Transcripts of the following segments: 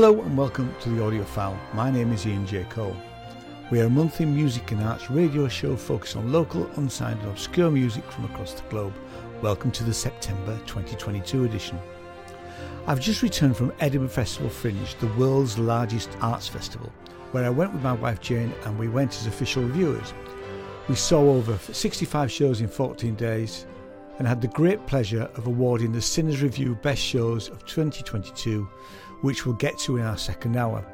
Hello and welcome to the Audiophile. My name is Ian J. Cole. We are a monthly music and arts radio show focused on local, unsigned, and obscure music from across the globe. Welcome to the September 2022 edition. I've just returned from Edinburgh Festival Fringe, the world's largest arts festival, where I went with my wife Jane and we went as official reviewers. We saw over 65 shows in 14 days and had the great pleasure of awarding the Sinners Review Best Shows of 2022 which we'll get to in our second hour.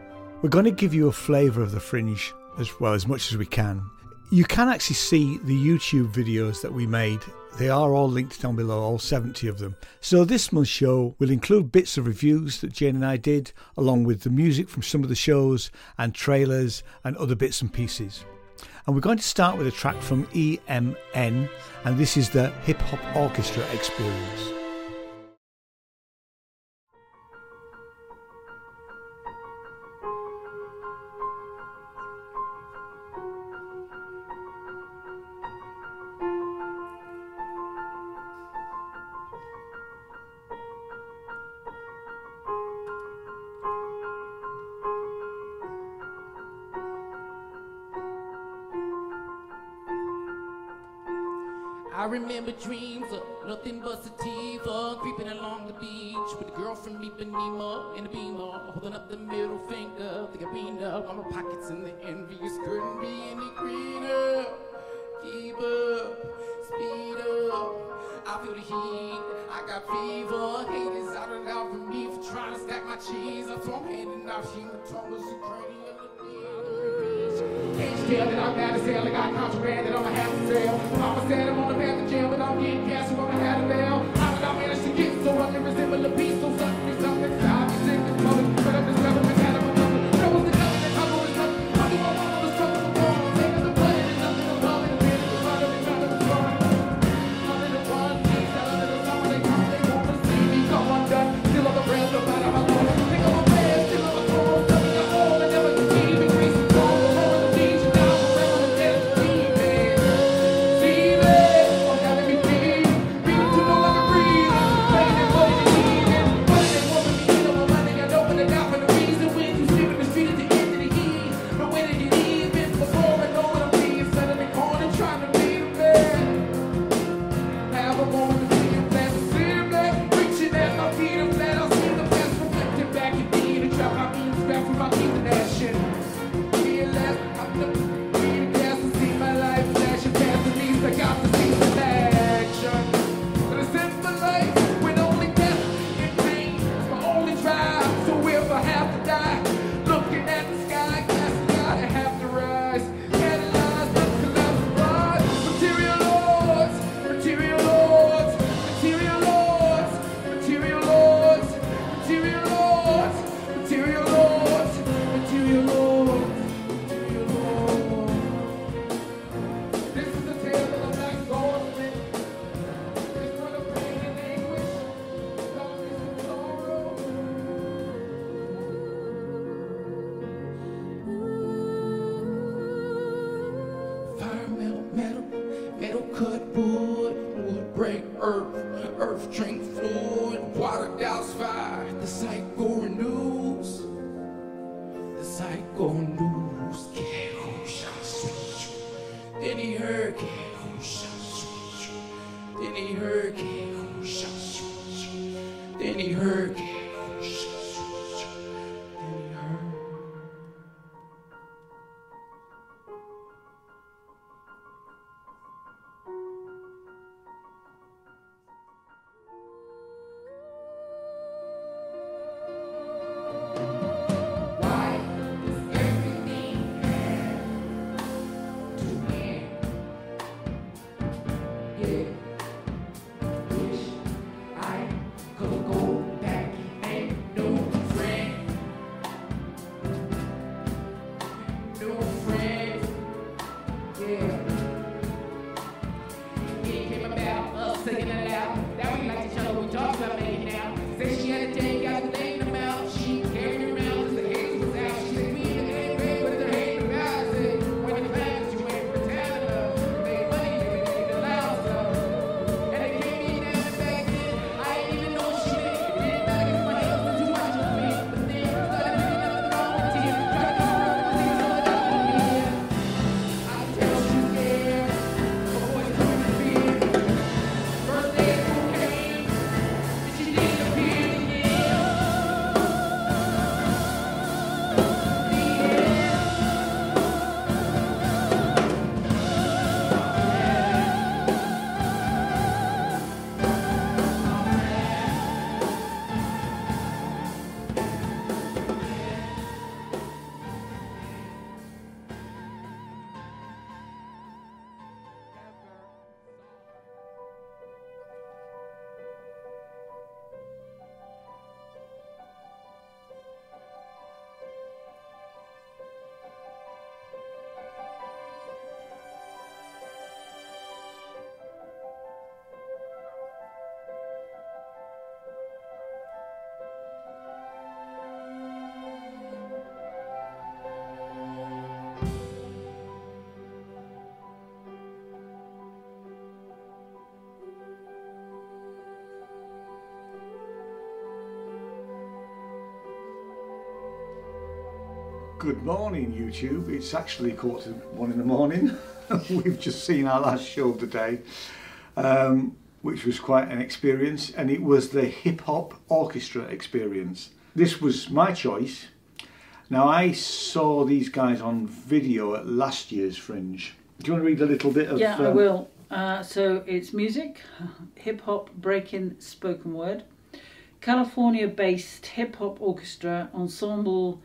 We're going to give you a flavour of the fringe as well as much as we can. You can actually see the YouTube videos that we made. They are all linked down below, all 70 of them. So, this month's show will include bits of reviews that Jane and I did, along with the music from some of the shows and trailers and other bits and pieces. And we're going to start with a track from EMN, and this is the Hip Hop Orchestra Experience. I remember dreams of nothing but sativa, creeping along the beach with a girl from Ipanema in a beamer, holding up the middle finger, the arena. While my pockets in the envious couldn't be any greener. Keep up, speed up. I feel the heat, I got fever. Haters out and out for me for trying to stack my cheese. I'm so handing out hematomas can't tell that I'm as hell. I got contraband that I'ma have to sell. Mama said I'm on the path to jail, but I'm getting cash, so I'ma have a bail. How did I manage to get so unreasonable a beast? Good morning, YouTube. It's actually quarter to one in the morning. We've just seen our last show today, um, which was quite an experience, and it was the hip hop orchestra experience. This was my choice. Now, I saw these guys on video at last year's Fringe. Do you want to read a little bit of? Yeah, I um, will. Uh, so it's music, hip hop, breaking, spoken word, California based hip hop orchestra ensemble,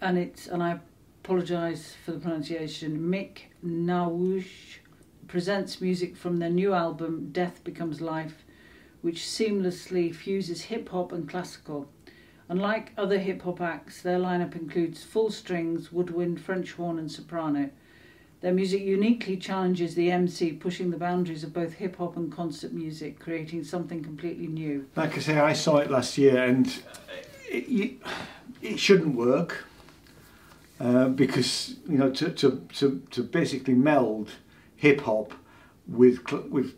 and it's, and I apologise for the pronunciation, Mick Nawush presents music from their new album Death Becomes Life, which seamlessly fuses hip hop and classical. Unlike other hip hop acts, their lineup includes full strings, woodwind, French horn, and soprano. Their music uniquely challenges the MC, pushing the boundaries of both hip hop and concert music, creating something completely new. Like I say, I saw it last year, and it, it, it shouldn't work uh, because you know to, to, to, to basically meld hip hop with with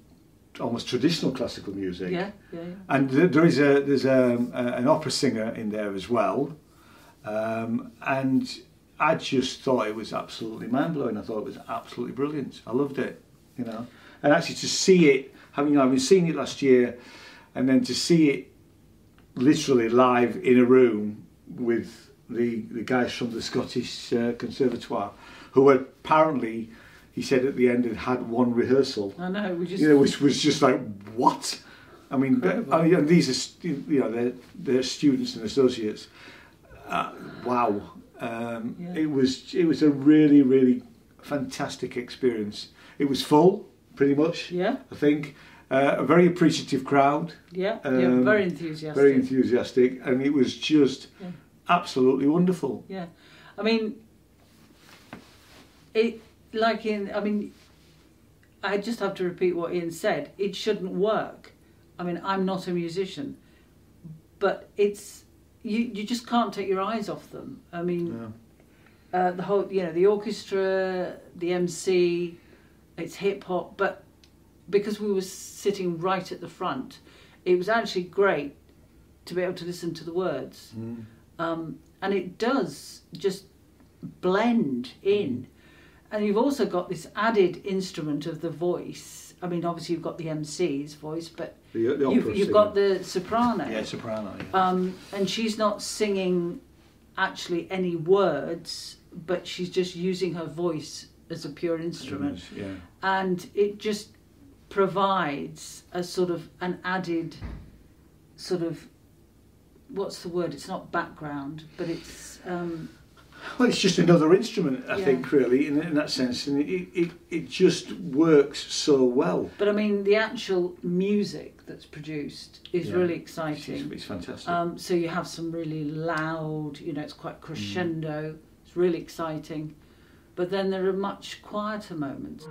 almost traditional classical music. Yeah, yeah, yeah. And th- there is a there's a, a an opera singer in there as well, um, and I just thought it was absolutely mind blowing. I thought it was absolutely brilliant. I loved it, you know, and actually to see it, having having seen it last year, and then to see it literally live in a room with the the guys from the Scottish uh, Conservatoire, who were apparently. He said at the end had had one rehearsal I know, we just. you know, which was just like what? I mean. I mean, and these are you know they're, they're students and associates. Uh, wow, um, Yeah. it was it was a really really fantastic experience. It was full, pretty much. yeah, I think uh, a very appreciative crowd, yeah, yeah, Um, very enthusiastic. very enthusiastic, and it was just Yeah. Absolutely wonderful. Yeah, I mean, it like in. I mean, I just have to repeat what Ian said. It shouldn't work. I mean, I'm not a musician, but it's you. You just can't take your eyes off them. I mean, Yeah. uh, the whole you know the orchestra, the MC, it's hip hop, but because we were sitting right at the front, it was actually great to be able to listen to the words Mm. Um, and it does just blend in. And you've also got this added instrument of the voice. I mean, obviously you've got the MC's voice, but The, the you've, you've got the soprano. yeah soprano. Yeah. Um, and she's not singing actually any words, but she's just using her voice as a pure instrument. Yeah. And it just provides a sort of an added sort of what's the word? It's not background, but it's um, Well, it's just another instrument, I Yeah. think, really, in, in that sense, and it, it, it just works so well. but I mean the actual music that's produced is Yeah. really exciting. it's fantastic. Um, so you have some really loud, you know, it's quite crescendo. It's really exciting, but then there are much quieter moments.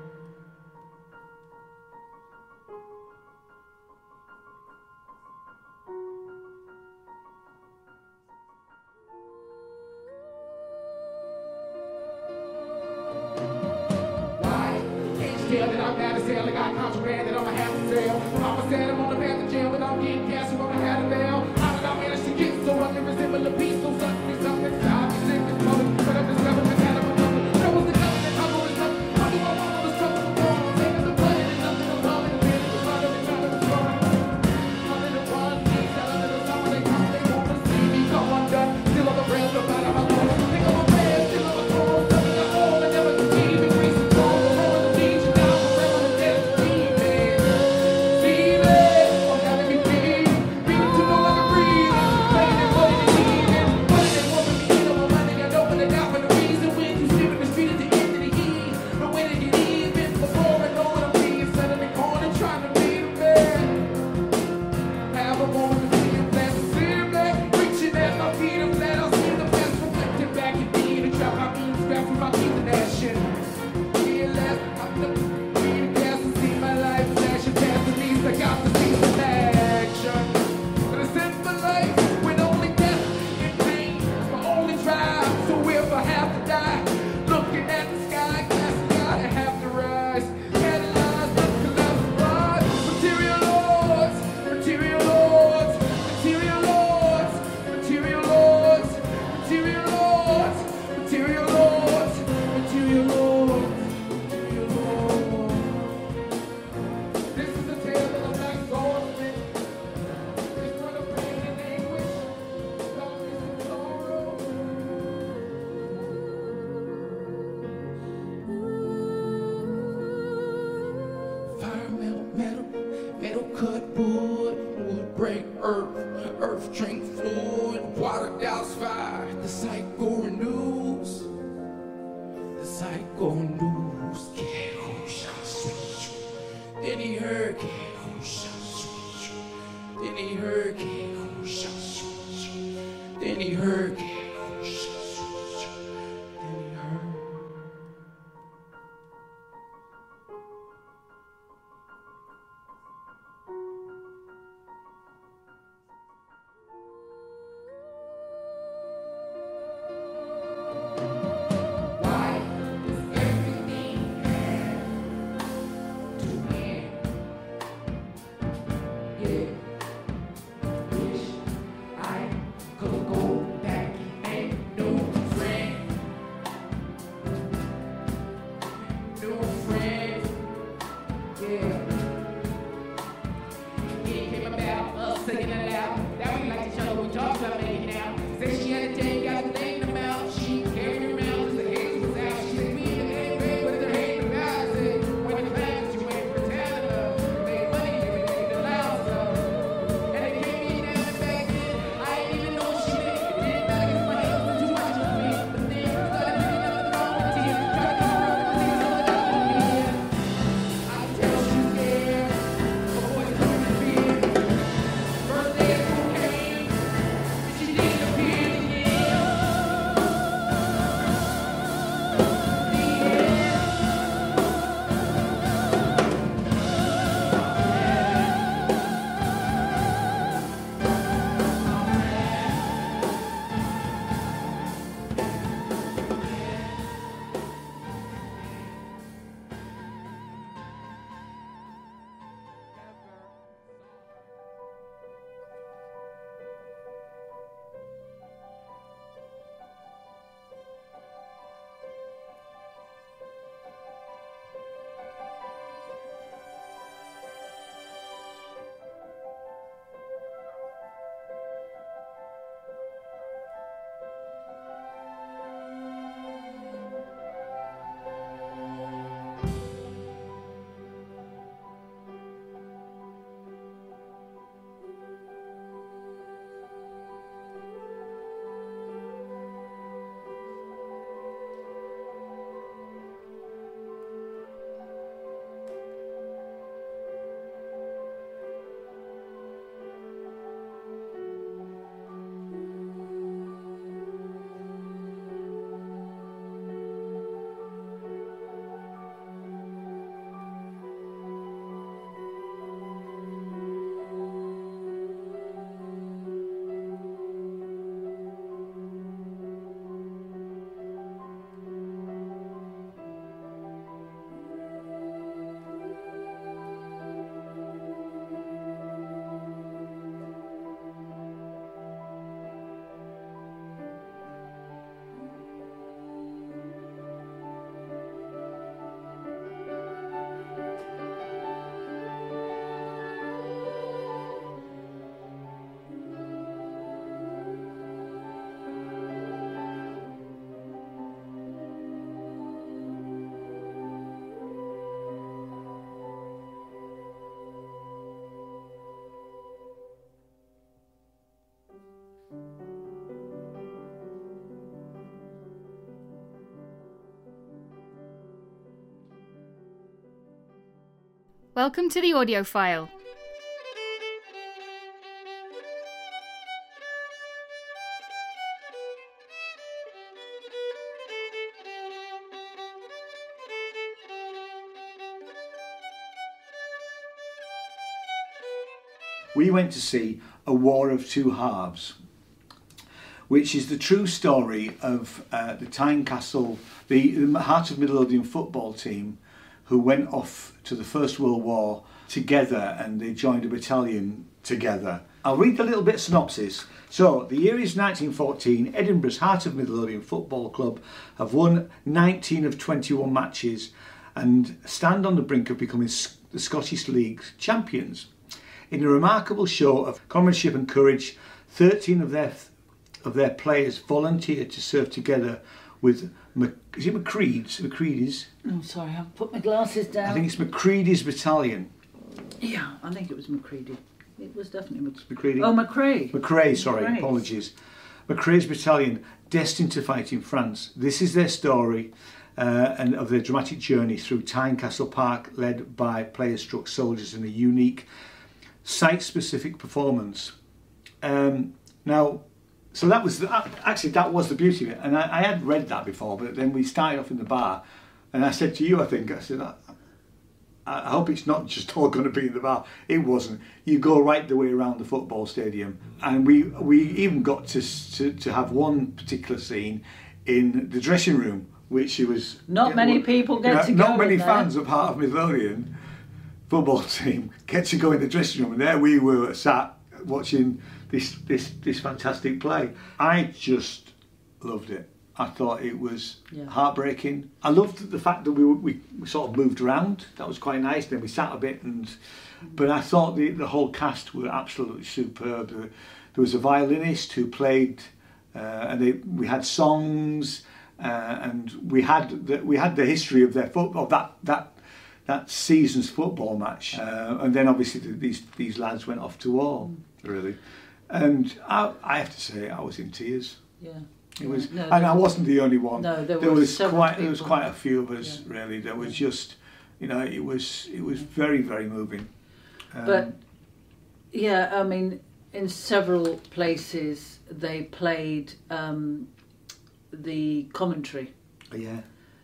Welcome to the Audiophile. we went to see A War of Two Halves, which is the true story of uh, the Tynecastle, the, the Heart of Midlothian football team, who went off to the First World War together and they joined a battalion together. I'll read a little bit synopsis. So, the year is 1914. Edinburgh's Heart of Midlothian Football Club have won 19 of 21 matches and stand on the brink of becoming the Scottish League's champions. In a remarkable show of comradeship and courage, 13 of their of their players volunteered to serve together with Is it Macready's? Macready's? Oh, sorry, I've put my glasses down. I think it's Macready's battalion. yeah, I think it was Macready. It was definitely Mac- Macready. Oh, McCrae. McCrae, sorry, apologies. McCrae's battalion, destined to fight in France. This is their story, uh, and of their dramatic journey through Tynecastle Park, led by player-struck soldiers in a unique site-specific performance. Um, now, so that was the, actually that was the beauty of it, and I, I had read that before, but then we started off in the bar, and I said to you, I think I said. I, I hope it's not just all going to be in the bar. It wasn't. You go right the way around the football stadium, and we we even got to to, to have one particular scene in the dressing room, which it was Not many people get to not go many in there. fans of Heart of Midlothian football team get to go in the dressing room, and there we were sat watching this this this fantastic play. I just loved it. I thought it was Yeah. heartbreaking. I loved the fact that we, we we sort of moved around. That was quite nice. Then we sat a bit, and but I thought the the whole cast were absolutely superb. There, there was a violinist who played, uh, and they, we had songs, uh, and we had the, we had the history of their football that that that season's football match, uh, and then obviously the, these these lads went off to war, really, and I, I have to say I was in tears. Yeah. It was, No, and I wasn't the only one. No, there there were was several quite there was quite a few of us really. There was just, you know, it was it was very very moving. Um, But yeah, I mean, in several places they played um, the commentary. yeah,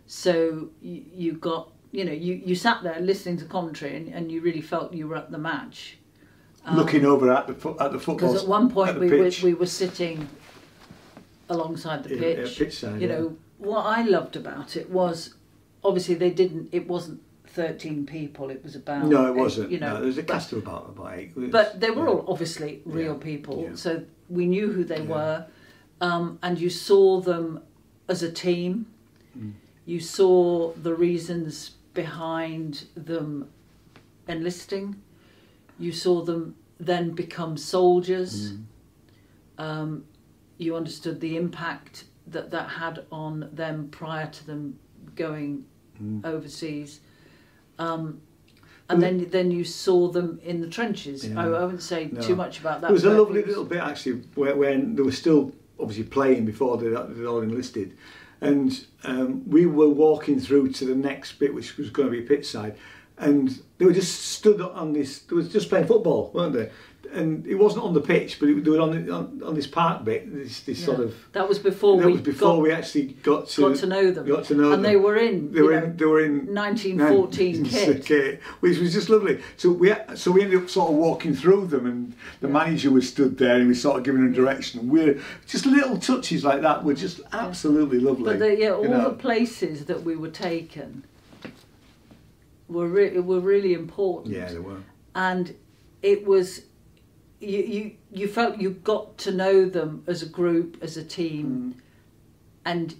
So you, you got, you know, you, you sat there listening to commentary and, and you really felt you were at the match. Looking over at the fo- at the football. Because Um, at one point the we were, we were sitting alongside the pitch. yeah, pitch side, you yeah. know, what I loved about it was obviously they didn't, it wasn't 13 people, it was about. no, it wasn't. You know, no, there was a cast of about about eight. Was- But they were yeah. all obviously real people, so we knew who they were, um, and you saw them as a team. Mm. You saw the reasons behind them enlisting. You saw them then become soldiers. Mm. Um, you understood the impact that that had on them prior to them going Mm. overseas. Um, and then then you saw them in the trenches. Yeah. I, I wouldn't say No. too much about that. It was a lovely was- little bit actually where, when they were still obviously playing before they they'd all enlisted, and um, we were walking through to the next bit, which was going to be pit side, and they were just stood on this. They were just playing football, weren't they? And it wasn't on the pitch, but it, they were on, on on this park bit. This, this sort of That was before that we was before got, we actually got to got to know them. Got to know and them. they were in. They were know, in. They were in 1914 kit. which was just lovely. So we so we ended up sort of walking through them, and the manager was stood there, and we sort of giving them direction. We're just little touches like that were just absolutely lovely. But the, yeah, all you know. the places that we were taken were re- were really important. yeah, they were. and it was you, you you felt you got to know them as a group as a team Mm. and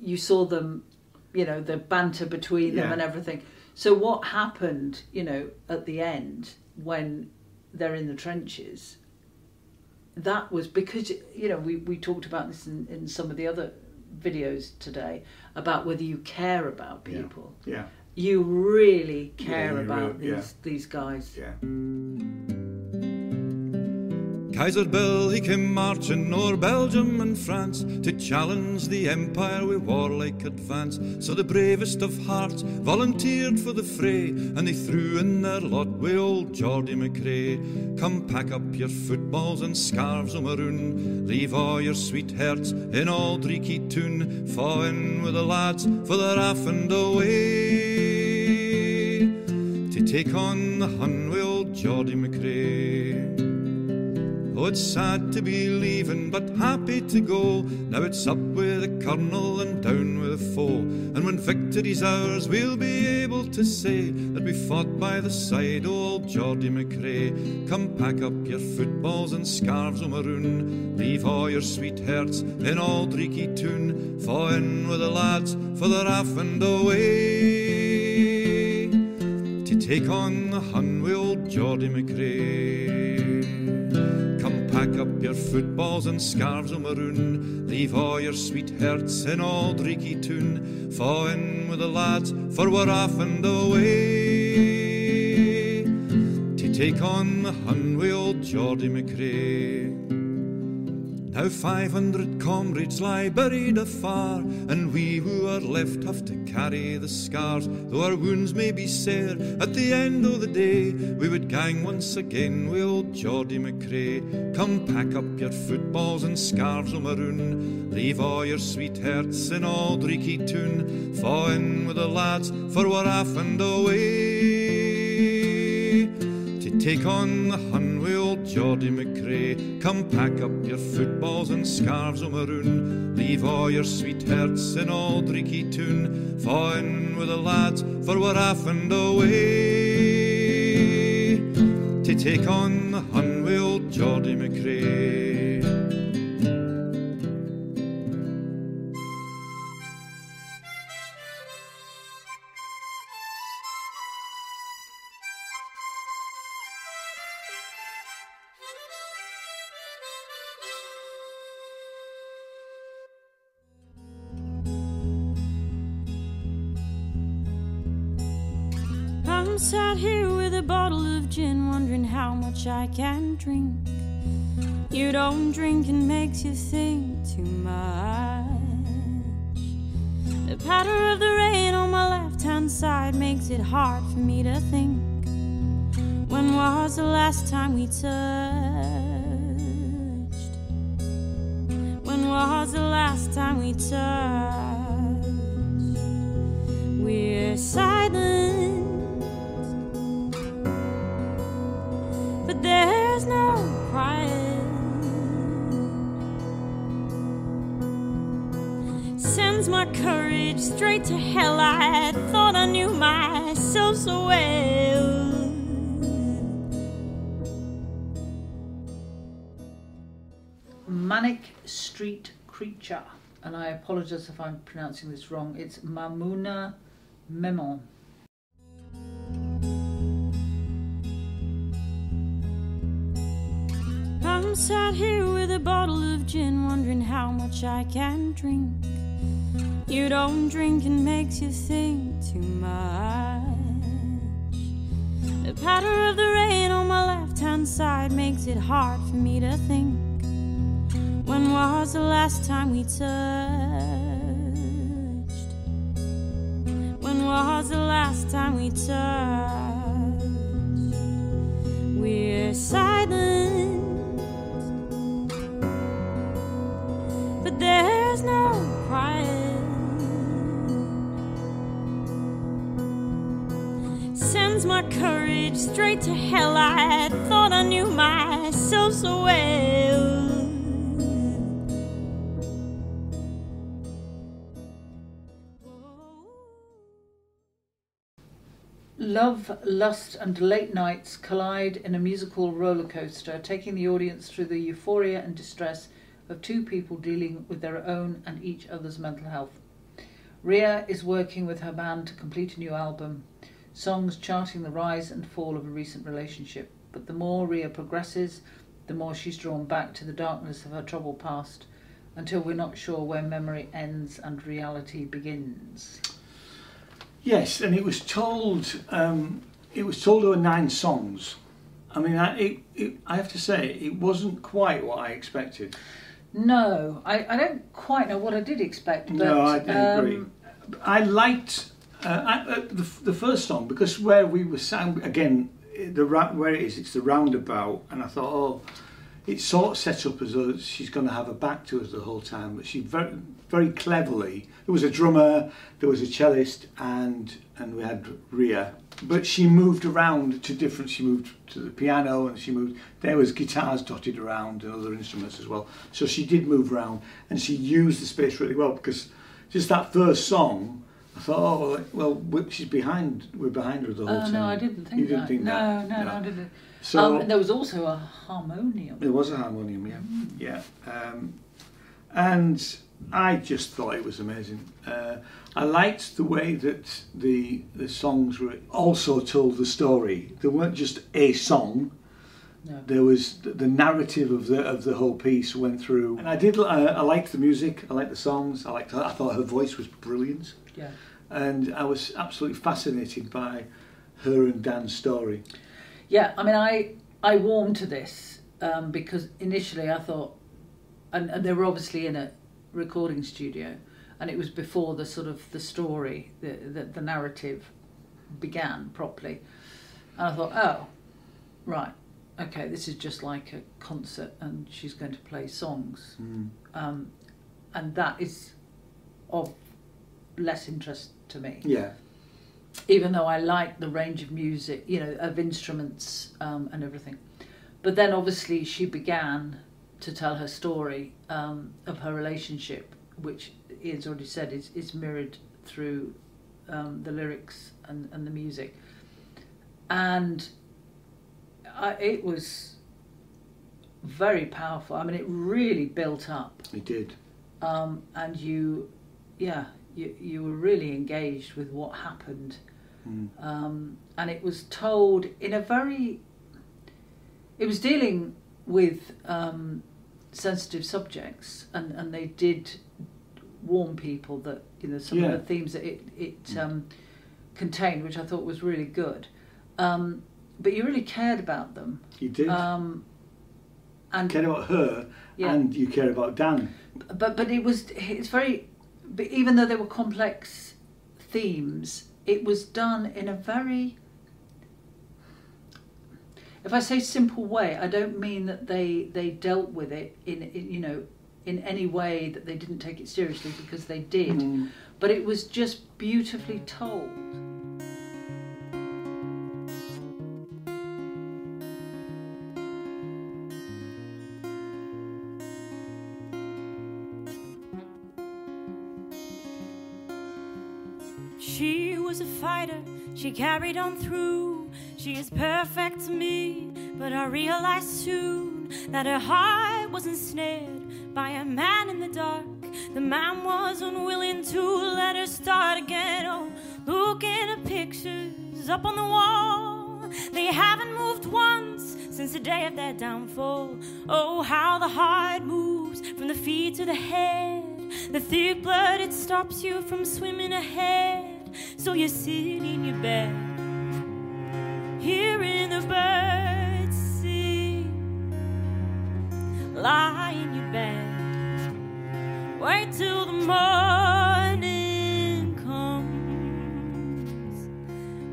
you saw them you know the banter between them Yeah. and everything so what happened you know at the end when they're in the trenches that was because you know we, we talked about this in, in some of the other videos today about whether you care about Yeah. people Yeah, you really Yeah, care you about really- yeah. these these guys yeah. Kaiser Bill, he came marching o'er Belgium and France to challenge the empire with warlike advance. So the bravest of hearts volunteered for the fray, and they threw in their lot with old Geordie McCrae. Come pack up your footballs and scarves o' maroon, leave all your sweethearts in Auld Reekie Toon, fall in with the lads for the raff and away to take on the Hun old Geordie McCrae. Oh, it's sad to be leaving, but happy to go. Now it's up with the colonel and down with the foe. And when victory's ours, we'll be able to say that we fought by the side of old Geordie McCrae. Come pack up your footballs and scarves o' maroon. Leave all your sweethearts in Auld Reekie Toon. Fall in with the lads for the raff and away take on the Hun with old Geordie McCrae. Come pack up your footballs and scarves o' maroon, leave all your sweethearts in Auld Reekie Toon. fall in with the lads, for we're off and away to take on the Hun with old Geordie McCrae. Now five hundred comrades lie buried afar, and we who are left have to carry the scars. Though our wounds may be sore, at the end of the day, we would gang once again with old Geordie McCrae. Come pack up your footballs and scarves o' maroon. Leave all your sweethearts in Auld Reekie Toon. Fall in with the lads, for we're off and away to take on the hun with old Geordie McCrae. Come pack up your footballs and scarves o' maroon. Leave all your sweethearts in Auld Reekie Toon. In with the lads, for we're off and away to take on the hun with old Geordie McCrae. Sat here with a bottle of gin, wondering how much I can drink. You don't drink and makes you think too much. The patter of the rain on my left hand side makes it hard for me to think. When was the last time we touched? When was the last time we touched? We're silent. There's no crying. Sends my courage straight to hell. I thought I knew myself so well. Manic Street Creature, and I apologise if I'm pronouncing this wrong. It's Maimuna Memon. I'm sat here with a bottle of gin, wondering how much I can drink. You don't drink and makes you think too much. The patter of the rain on my left hand side makes it hard for me to think. When was the last time we touched? When was the last time we touched? We're silent. There's no crying. Sends my courage straight to hell. I thought I knew myself so well. Love, lust, and late nights collide in a musical roller coaster, taking the audience through the euphoria and distress of two people dealing with their own and each other's mental health. Ria is working with her band to complete a new album, songs charting the rise and fall of a recent relationship. But the more Ria progresses, the more she's drawn back to the darkness of her troubled past, until we're not sure where memory ends and reality begins. Yes, and it was told. Um, it was told over nine songs. I mean, I, it, it, I have to say, it wasn't quite what I expected. No, I, I don't quite know what I did expect. But, no, I um, agree. I liked uh, I, uh, the, the first song because where we were sound again, the where it is, it's the roundabout, and I thought, oh, it's sort of set up as though she's going to have her back to us the whole time, but she very, very cleverly. There was a drummer, there was a cellist, and and we had Ria. But she moved around to different. She moved to the piano, and she moved. There was guitars dotted around and other instruments as well. So she did move around, and she used the space really well because just that first song. I thought, oh well, we- she's behind. We're behind her the whole Oh time. no, I didn't think you didn't think no, that. no, no, I didn't. So um, there was also a harmonium. There was a harmonium, yeah, yeah, um, and I just thought it was amazing. Uh, I liked the way that the the songs were also told the story. They weren't just a song. No. There was the, the narrative of the of the whole piece went through, and I did. Uh, I liked the music. I liked the songs. I liked. Her, I thought her voice was brilliant, Yeah. and I was absolutely fascinated by her and Dan's story. Yeah, I mean, I I warmed to this um, because initially I thought, and, and they were obviously in a recording studio, and it was before the sort of the story, the the, the narrative began properly. And I thought, oh, right, okay, this is just like a concert, and she's going to play songs, Mm. um, and that is of less interest to me Yeah. even though I like the range of music, you know, of instruments um, and everything. But then obviously she began to tell her story um, of her relationship, which Ian's already said is, is mirrored through um, the lyrics and, and the music. And I, it was very powerful. I mean, it really built up It did. um, and you, yeah, you you were really engaged with what happened, Mm. um, and it was told in a very. It was dealing with um, sensitive subjects, and, and they did warn people that you know some Yeah. of the themes that it it um, contained, which I thought was really good, um, but you really cared about them, You did. um, and care about her, Yeah. and you care about Dan. but but it was it's very but even though they were complex themes it was done in a very if i say simple way i don't mean that they they dealt with it in, in you know in any way that they didn't take it seriously because they did. Mm. but it was just beautifully told. She was a fighter, she carried on through. She is perfect to me, but I realized soon that her heart was ensnared by a man in the dark. The man was unwilling to let her start again. Oh, look at the pictures up on the wall. They haven't moved once since the day of their downfall. Oh, how the heart moves from the feet to the head. The thick blood, it stops you from swimming ahead. So you sit in your bed, hearing the birds Lie in your bed, wait till the morning comes.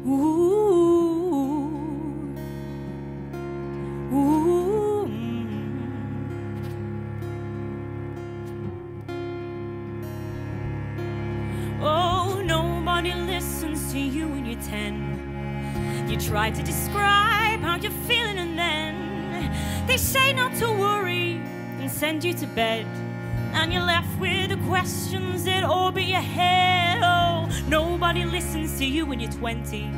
Ooh, ooh. Oh, nobody listens to you when you're ten. You try to describe how you're feeling, and then they say not to worry and send you to bed. And you're left with the questions that orbit your head. Oh, nobody listens to you when you're 20.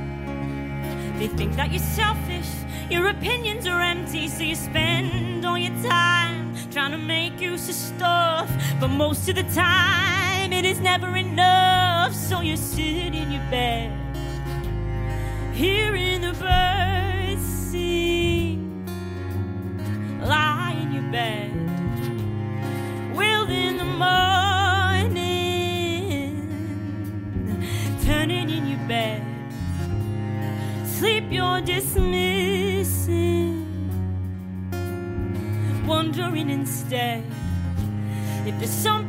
They think that you're selfish, your opinions are empty, so you spend all your time trying to make use of stuff. But most of the time, it is never enough, so you sit in your bed, hearing the birds Lie in your bed, will in the morning, turning in your bed. Sleep you're dismissing, wondering instead. If there's something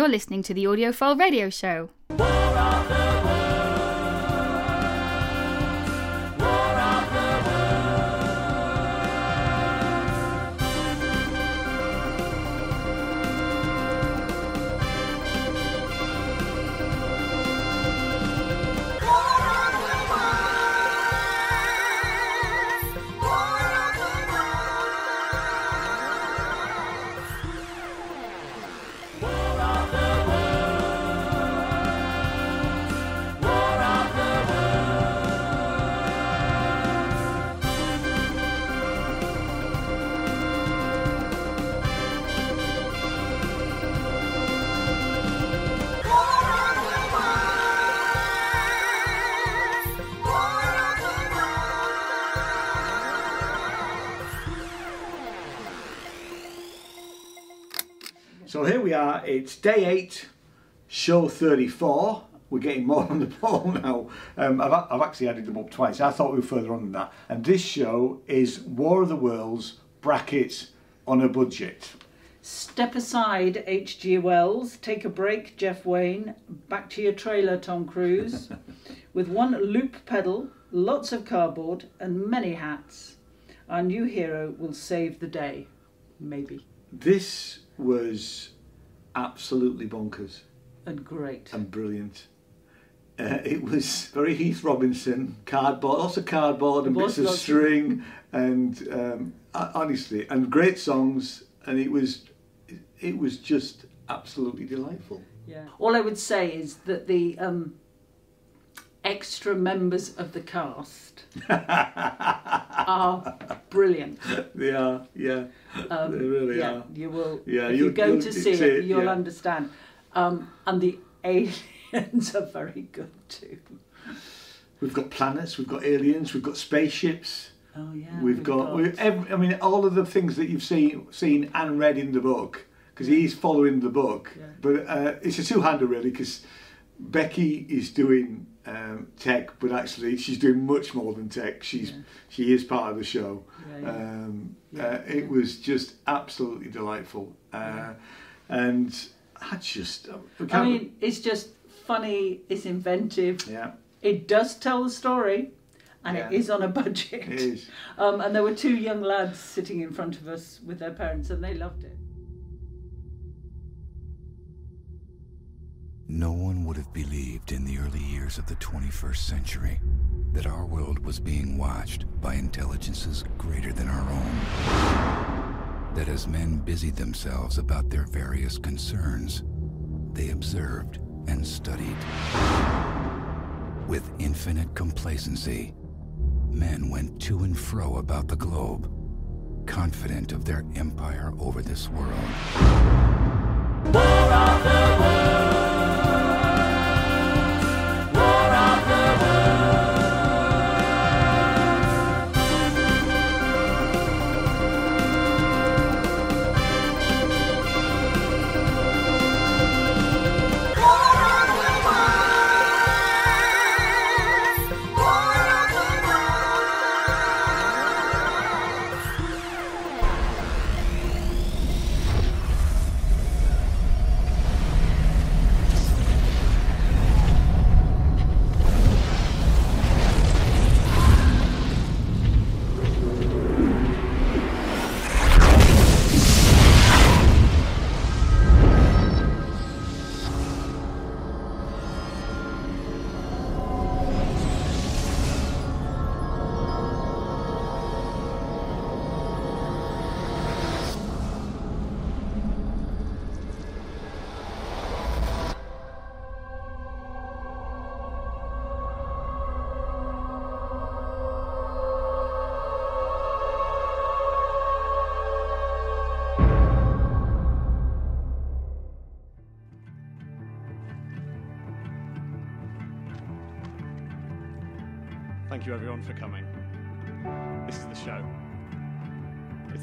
You're listening to the Audiophile Radio Show. Day eight, show 34. We're getting more on the ball now. Um, I've, I've actually added them up twice. I thought we were further on than that. And this show is War of the Worlds, brackets, on a budget. Step aside, H.G. Wells. Take a break, Jeff Wayne. Back to your trailer, Tom Cruise. With one loop pedal, lots of cardboard, and many hats, our new hero will save the day. Maybe. This was absolutely bonkers And great. and brilliant. Uh, it was very Heath Robinson, cardboard, lots of cardboard and bits of string, and um, honestly, and great songs, and it was, it was just absolutely delightful. Yeah. All I would say is that the um, extra members of the cast are brilliant. They are, yeah, Um, they really yeah, are. you will. Yeah, if you- you, go to see it, it, you'll yeah. understand. Um, and the aliens are very good too. We've got planets, we've got aliens, we've got spaceships. Oh yeah. we've got, we every, I mean, all of the things that you've seen, seen and read in the book, because he's following the book. Yeah. But uh, it's a two-hander really, because Becky is doing um, tech, but actually she's doing much more than tech. She's she is part of the show. Yeah, yeah. Um, Yeah, uh, it was just absolutely delightful, uh, and I just, we I mean, it's just funny. It's inventive. yeah, It does tell the story, and it Yeah. is on a budget. it is. Um, and there were two young lads sitting in front of us with their parents, and they loved it. No one would have believed in the early years of the 21st century that our world was being watched by intelligences greater than our own. That as men busied themselves about their various concerns, they observed and studied. With infinite complacency, men went to and fro about the globe, confident of their empire over this world. Thank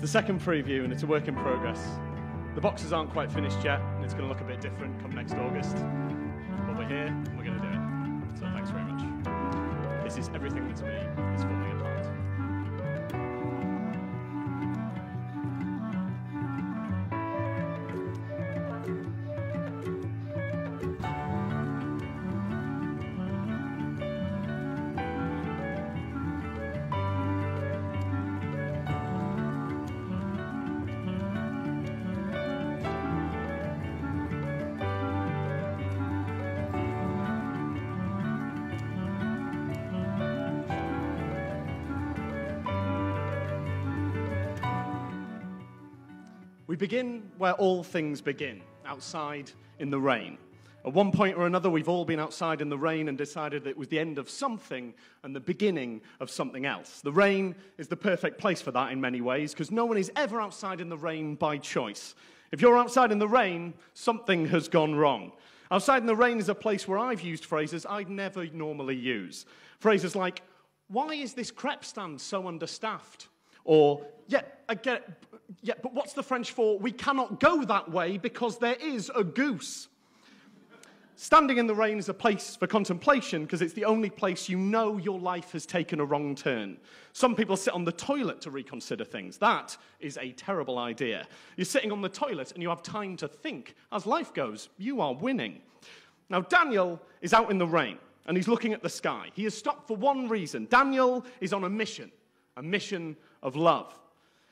the second preview, and it's a work in progress. The boxes aren't quite finished yet, and it's going to look a bit different come next August. But we're here, and we're going to do it. So thanks very much. This is everything that's me. We begin where all things begin, outside in the rain. At one point or another, we've all been outside in the rain and decided that it was the end of something and the beginning of something else. The rain is the perfect place for that in many ways because no one is ever outside in the rain by choice. If you're outside in the rain, something has gone wrong. Outside in the rain is a place where I've used phrases I'd never normally use. Phrases like, Why is this crepe stand so understaffed? Or, yeah, I get yeah, but what's the French for? We cannot go that way because there is a goose. Standing in the rain is a place for contemplation because it's the only place you know your life has taken a wrong turn. Some people sit on the toilet to reconsider things. That is a terrible idea. You're sitting on the toilet and you have time to think. As life goes, you are winning. Now, Daniel is out in the rain and he's looking at the sky. He has stopped for one reason. Daniel is on a mission, a mission of love.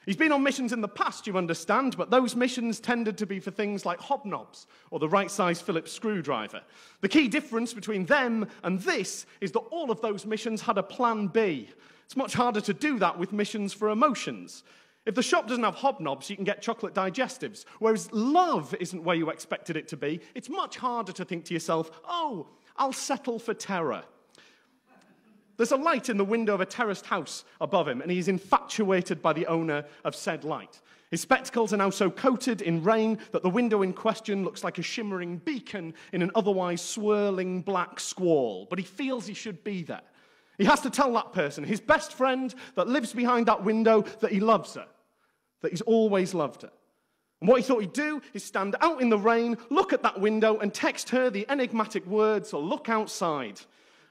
He's been on missions in the past, you understand, but those missions tended to be for things like hobnobs or the right size Phillips screwdriver. The key difference between them and this is that all of those missions had a plan B. It's much harder to do that with missions for emotions. If the shop doesn't have hobnobs, you can get chocolate digestives. Whereas love isn't where you expected it to be, it's much harder to think to yourself, oh, I'll settle for terror. There's a light in the window of a terraced house above him, and he is infatuated by the owner of said light. His spectacles are now so coated in rain that the window in question looks like a shimmering beacon in an otherwise swirling black squall, but he feels he should be there. He has to tell that person, his best friend that lives behind that window, that he loves her, that he's always loved her. And what he thought he'd do is stand out in the rain, look at that window, and text her the enigmatic words, look outside.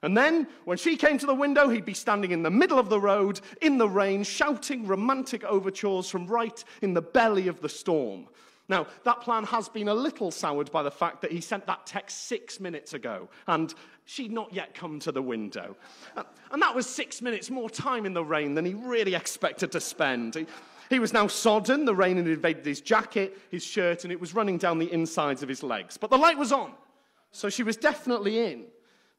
And then, when she came to the window, he'd be standing in the middle of the road, in the rain, shouting romantic overtures from right in the belly of the storm. Now, that plan has been a little soured by the fact that he sent that text six minutes ago, and she'd not yet come to the window. Uh, and that was six minutes more time in the rain than he really expected to spend. He, he was now sodden, the rain had invaded his jacket, his shirt, and it was running down the insides of his legs. But the light was on, so she was definitely in.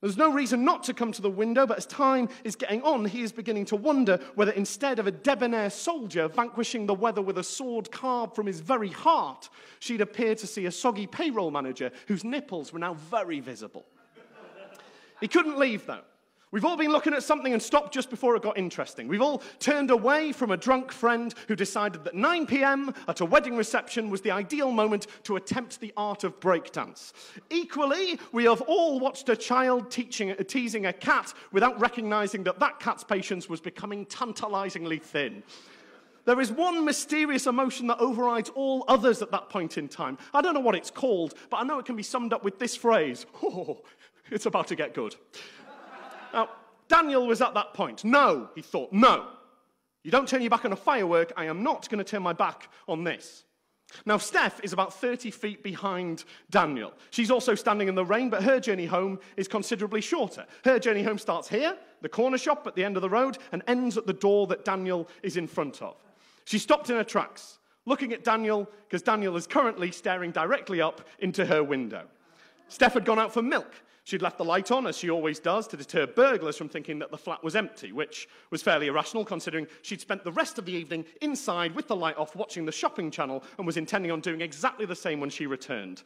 There's no reason not to come to the window, but as time is getting on, he is beginning to wonder whether instead of a debonair soldier vanquishing the weather with a sword carved from his very heart, she'd appear to see a soggy payroll manager whose nipples were now very visible. he couldn't leave, though. We've all been looking at something and stopped just before it got interesting. We've all turned away from a drunk friend who decided that 9 p.m. at a wedding reception was the ideal moment to attempt the art of breakdance. Equally, we have all watched a child teaching, teasing a cat without recognizing that that cat's patience was becoming tantalizingly thin. There is one mysterious emotion that overrides all others at that point in time. I don't know what it's called, but I know it can be summed up with this phrase Oh, it's about to get good. Now, Daniel was at that point. No, he thought, no. You don't turn your back on a firework. I am not going to turn my back on this. Now, Steph is about 30 feet behind Daniel. She's also standing in the rain, but her journey home is considerably shorter. Her journey home starts here, the corner shop at the end of the road, and ends at the door that Daniel is in front of. She stopped in her tracks, looking at Daniel, because Daniel is currently staring directly up into her window. Steph had gone out for milk. She'd left the light on, as she always does, to deter burglars from thinking that the flat was empty, which was fairly irrational considering she'd spent the rest of the evening inside with the light off watching the shopping channel and was intending on doing exactly the same when she returned.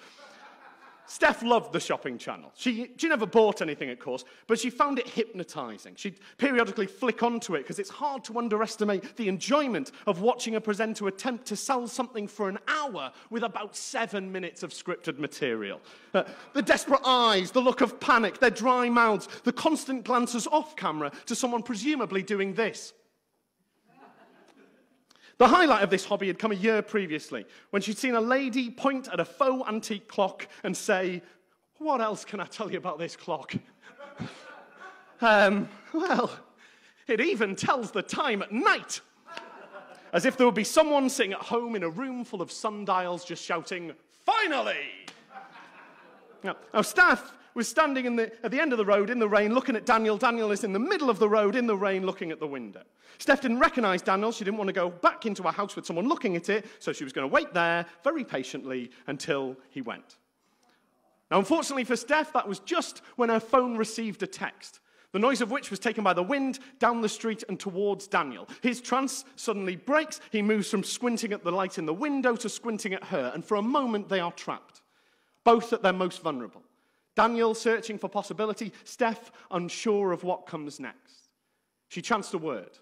Steph loved the shopping channel. She, she never bought anything, of course, but she found it hypnotizing. She'd periodically flick onto it because it's hard to underestimate the enjoyment of watching a presenter attempt to sell something for an hour with about seven minutes of scripted material. Uh, the desperate eyes, the look of panic, their dry mouths, the constant glances off camera to someone presumably doing this. The highlight of this hobby had come a year previously when she'd seen a lady point at a faux antique clock and say, What else can I tell you about this clock? um, well, it even tells the time at night. As if there would be someone sitting at home in a room full of sundials just shouting, Finally! Now, our Steph was standing in the, at the end of the road in the rain looking at Daniel. Daniel is in the middle of the road in the rain looking at the window. Steph didn't recognize Daniel. She didn't want to go back into a house with someone looking at it, so she was going to wait there very patiently until he went. Now, unfortunately for Steph, that was just when her phone received a text, the noise of which was taken by the wind down the street and towards Daniel. His trance suddenly breaks. He moves from squinting at the light in the window to squinting at her, and for a moment they are trapped, both at their most vulnerable. Daniel searching for possibility, Steph unsure of what comes next. She chanced a word.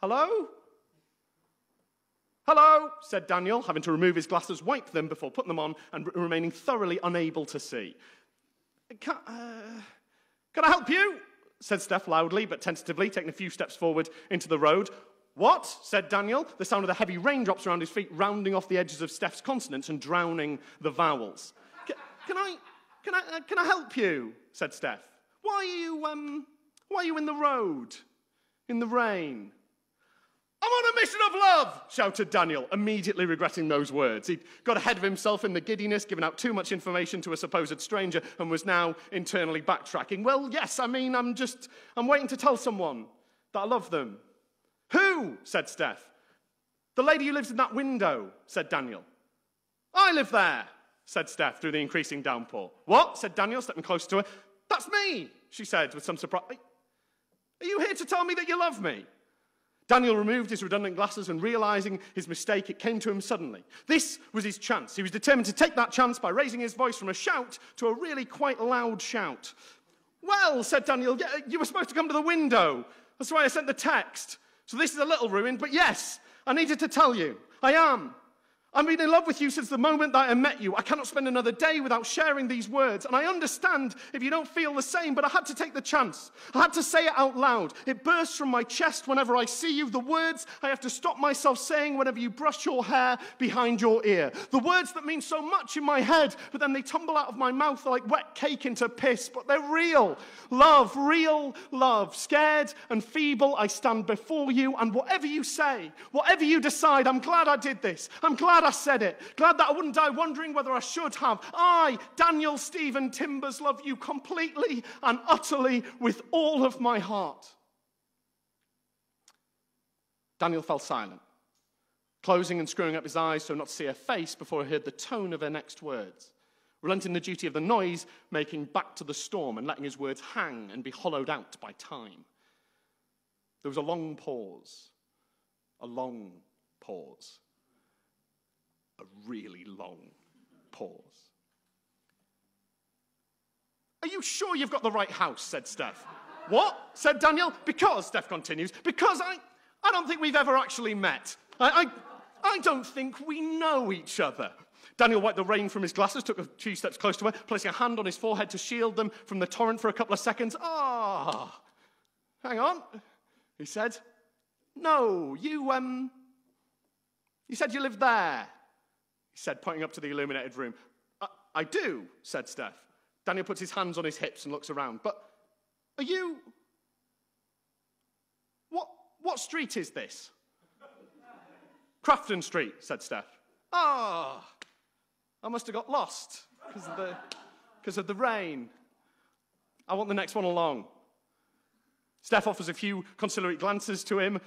Hello? Hello, said Daniel, having to remove his glasses, wipe them before putting them on, and remaining thoroughly unable to see. Can, uh, can I help you? said Steph loudly but tentatively, taking a few steps forward into the road. What? said Daniel, the sound of the heavy raindrops around his feet rounding off the edges of Steph's consonants and drowning the vowels. Can, I, can, I, uh, can I help you? said Steph. Why are you, um, why are you in the road? In the rain? I'm on a mission of love, shouted Daniel, immediately regretting those words. He'd got ahead of himself in the giddiness, given out too much information to a supposed stranger, and was now internally backtracking. Well, yes, I mean, I'm just, I'm waiting to tell someone that I love them. Who? said Steph. The lady who lives in that window, said Daniel. I live there, said Steph through the increasing downpour. What? said Daniel, stepping closer to her. That's me, she said with some surprise. Are you here to tell me that you love me? Daniel removed his redundant glasses and realizing his mistake, it came to him suddenly. This was his chance. He was determined to take that chance by raising his voice from a shout to a really quite loud shout. Well, said Daniel, you were supposed to come to the window. That's why I sent the text. So this is a little ruined, but yes, I needed to tell you. I am. I've been in love with you since the moment that I met you. I cannot spend another day without sharing these words. And I understand if you don't feel the same, but I had to take the chance. I had to say it out loud. It bursts from my chest whenever I see you. The words I have to stop myself saying whenever you brush your hair behind your ear. The words that mean so much in my head, but then they tumble out of my mouth like wet cake into piss. But they're real. Love, real love. Scared and feeble, I stand before you. And whatever you say, whatever you decide, I'm glad I did this. I'm glad I said it. Glad that I wouldn't die wondering whether I should have. I, Daniel Stephen Timbers, love you completely and utterly with all of my heart. Daniel fell silent, closing and screwing up his eyes so not to see her face before he heard the tone of her next words. Relenting the duty of the noise, making back to the storm and letting his words hang and be hollowed out by time. There was a long pause, a long pause a really long pause. Are you sure you've got the right house? said Steph. what? said Daniel. Because, Steph continues, because I, I don't think we've ever actually met. I, I, I don't think we know each other. Daniel wiped the rain from his glasses, took a few steps close to her, placing a hand on his forehead to shield them from the torrent for a couple of seconds. Ah, hang on, he said. No, you, um, you said you lived there he said, pointing up to the illuminated room. I, I do, said Steph. Daniel puts his hands on his hips and looks around. But are you. What, what street is this? Crafton Street, said Steph. Ah, I must have got lost because of, the, because of the rain. I want the next one along. Steph offers a few conciliatory glances to him,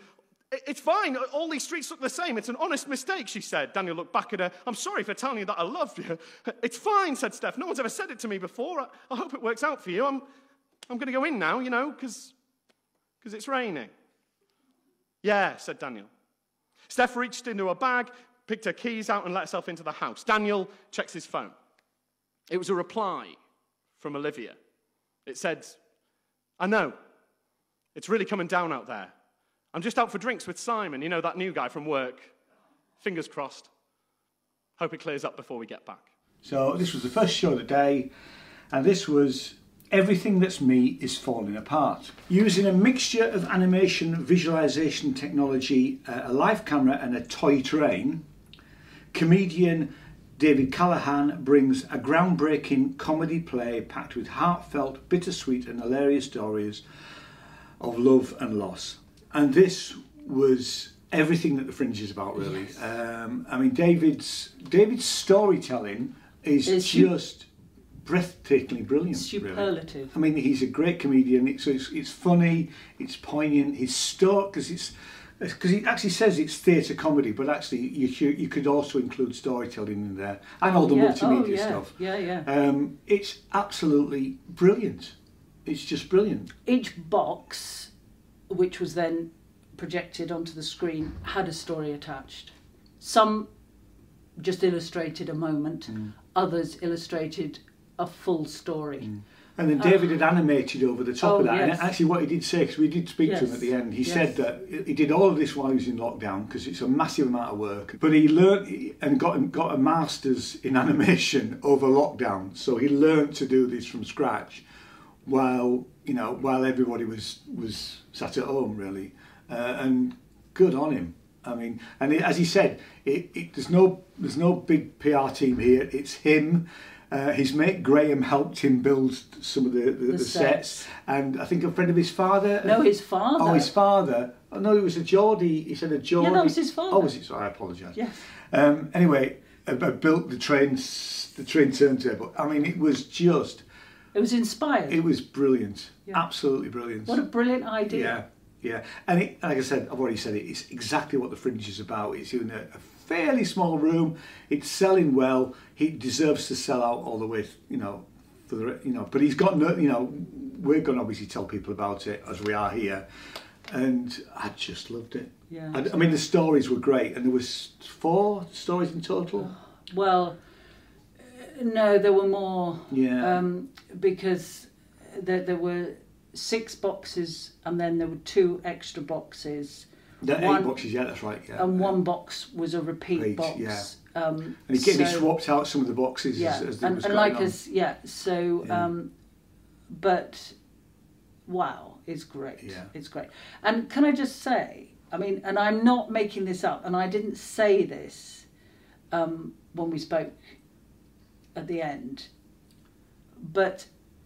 it's fine. All these streets look the same. It's an honest mistake, she said. Daniel looked back at her. I'm sorry for telling you that I love you. It's fine, said Steph. No one's ever said it to me before. I, I hope it works out for you. I'm, I'm going to go in now, you know, because it's raining. Yeah, said Daniel. Steph reached into a bag, picked her keys out and let herself into the house. Daniel checks his phone. It was a reply from Olivia. It said, I know. It's really coming down out there. I'm just out for drinks with Simon, you know, that new guy from work. Fingers crossed. Hope it clears up before we get back. So this was the first show of the day, and this was Everything That's Me is Falling Apart. Using a mixture of animation, visualization technology, uh, a live camera, and a toy train, comedian David Callahan brings a groundbreaking comedy play packed with heartfelt, bittersweet, and hilarious stories of love and loss. And this was everything that the Fringe is about, really. Um, I mean, David's David's storytelling is Is just breathtakingly brilliant. really. Superlative. I mean, he's a great comedian. It's it's, it's funny, it's poignant. His story because it's because he actually says it's theatre comedy, but actually you you could also include storytelling in there and all the yeah. multimedia oh, yeah. stuff. Yeah, yeah. Um, it's absolutely brilliant. It's just brilliant. Each box, which was then projected onto the screen, had a story attached. Some just illustrated a moment, Mm. others illustrated a full story. And then David had animated over the top Oh, of that. yes. And actually, what he did say, because we did speak to him at the end, he Yes. said that he did all of this while he was in lockdown because it's a massive amount of work. But he learned and got got a master's in animation over lockdown, so he learned to do this from scratch, while you know while everybody was was sat at home really, uh, and good on him. I mean, and it, as he said, it, it, there's no there's no big PR team here. It's him. Uh, his mate Graham helped him build some of the, the, the, sets. sets. and I think a friend of his father. No, his father. Oh, his father. Oh, no, it was a Geordie. He said a Geordie. Yeah, that was his father. Oh, was it? Sorry, I apologise. Yes. Um, anyway, I, I built the train, the train turntable. I mean, it was just, It was inspired. it was brilliant. Yeah. Absolutely brilliant. what a brilliant idea. Yeah, yeah. And it, like I said, I've already said it, it's exactly what the Fringe is about. It's in a, a fairly small room, it's selling well, he deserves to sell out all the way, you know, for the, you know, but he's got no, you know, we're going to obviously tell people about it as we are here. And I just loved it. Yeah. I, I mean, the stories were great, and there was four stories in total. Well, no, there were more. Yeah. Um, because there, there were six boxes and then there were two extra boxes. The one- eight boxes, yeah, that's right. Yeah. And one box was a repeat Repeat, box. yeah. Um, and he so- swapped out some of the boxes Yeah, as, as and, was and going like on. us, yeah. So, Yeah. um, but wow, it's great. Yeah. It's great. And can I just say, I mean, and I'm not making this up, and I didn't say this um, when we spoke at the end, but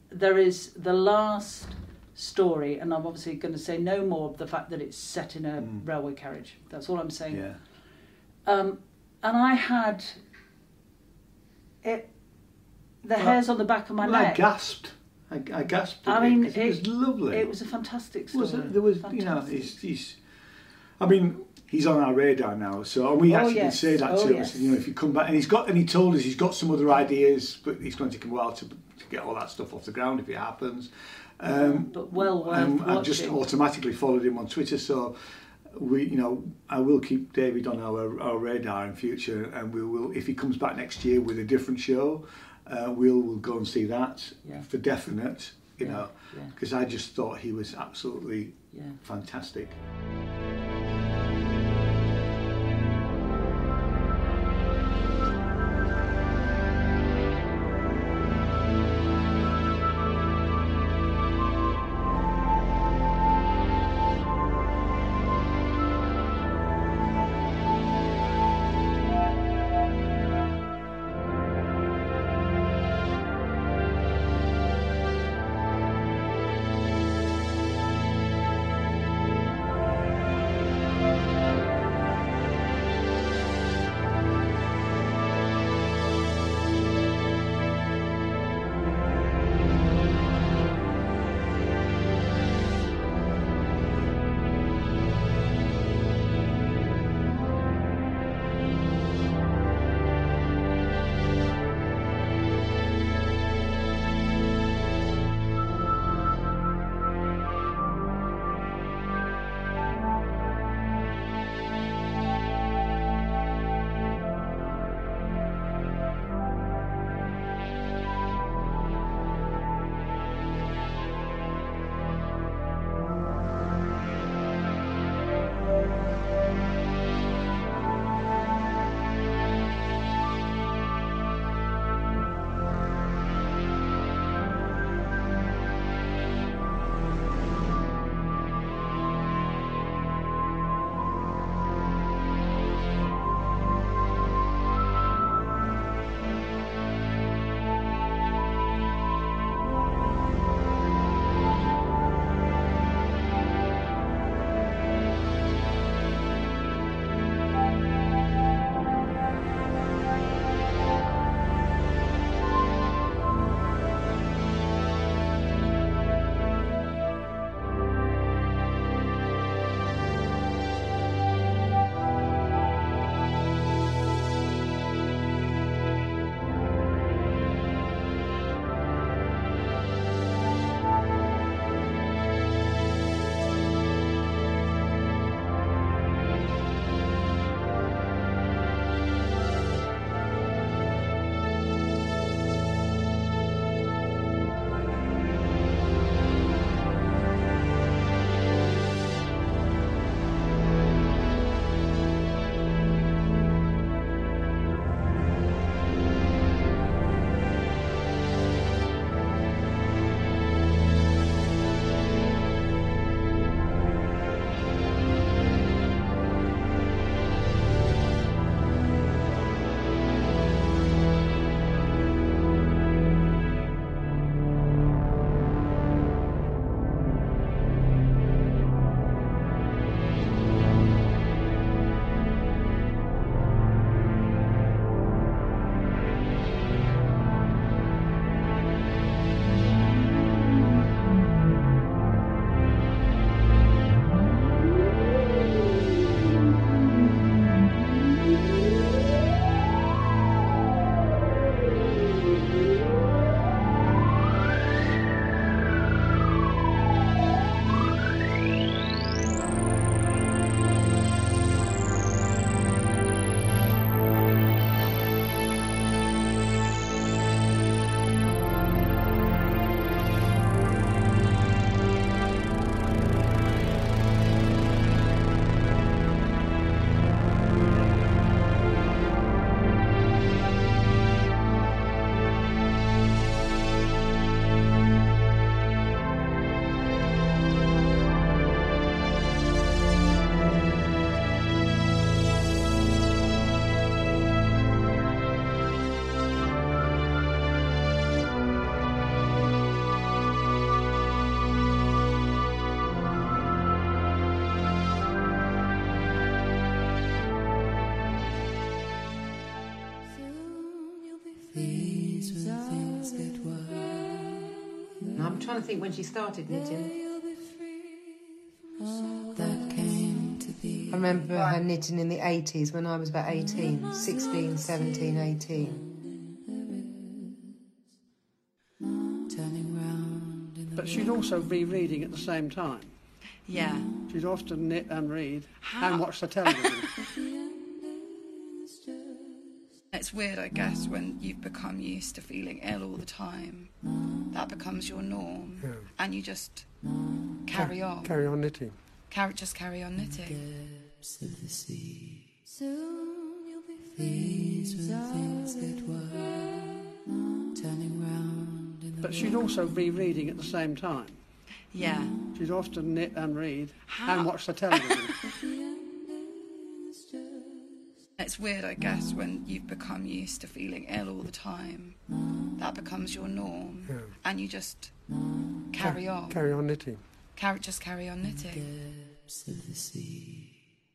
there is the last story, and I'm obviously going to say no more of the fact that it's set in a railway carriage. That's all I'm saying. Mm. Yeah. Um, and I had it, the Well, hairs on the back of my Well, I gasped. I, I gasped. I it, mean, 'cause it, was lovely. It was a fantastic story. was it? There was, you know, he's, he's. I mean, he's on our radar now. So we Oh, actually yes. did say that Oh, to him. You know, if you come back, and he's got, and he told us he's got some other ideas, but he's going to take a while to, to get all that stuff off the ground if it happens. Um, but well worth and I just automatically followed him on Twitter, so we, you know, I will keep David on our, our radar in future, and we will, if he comes back next year with a different show, uh, we'll, we'll go and see that Yeah. for definite, you Yeah, know, yeah. because I just thought he was absolutely Yeah. fantastic. Trying to think when she started knitting. I remember her knitting in the 80s when I was about 18, 16, 17, 18. But she'd also be reading at the same time. Yeah. She'd often knit and read and watch the television. It's weird, I guess, when you've become used to feeling ill all the time. That becomes your norm, Yeah. and you just carry on. Carry on knitting. Carry, just carry on knitting. But she'd also be reading at the same time. Yeah. She'd often knit and read and watch the television. It's weird, I guess, when you've become used to feeling ill all the time. That becomes your norm, Yeah. and you just carry on. Carry on knitting. Carry, just carry on knitting.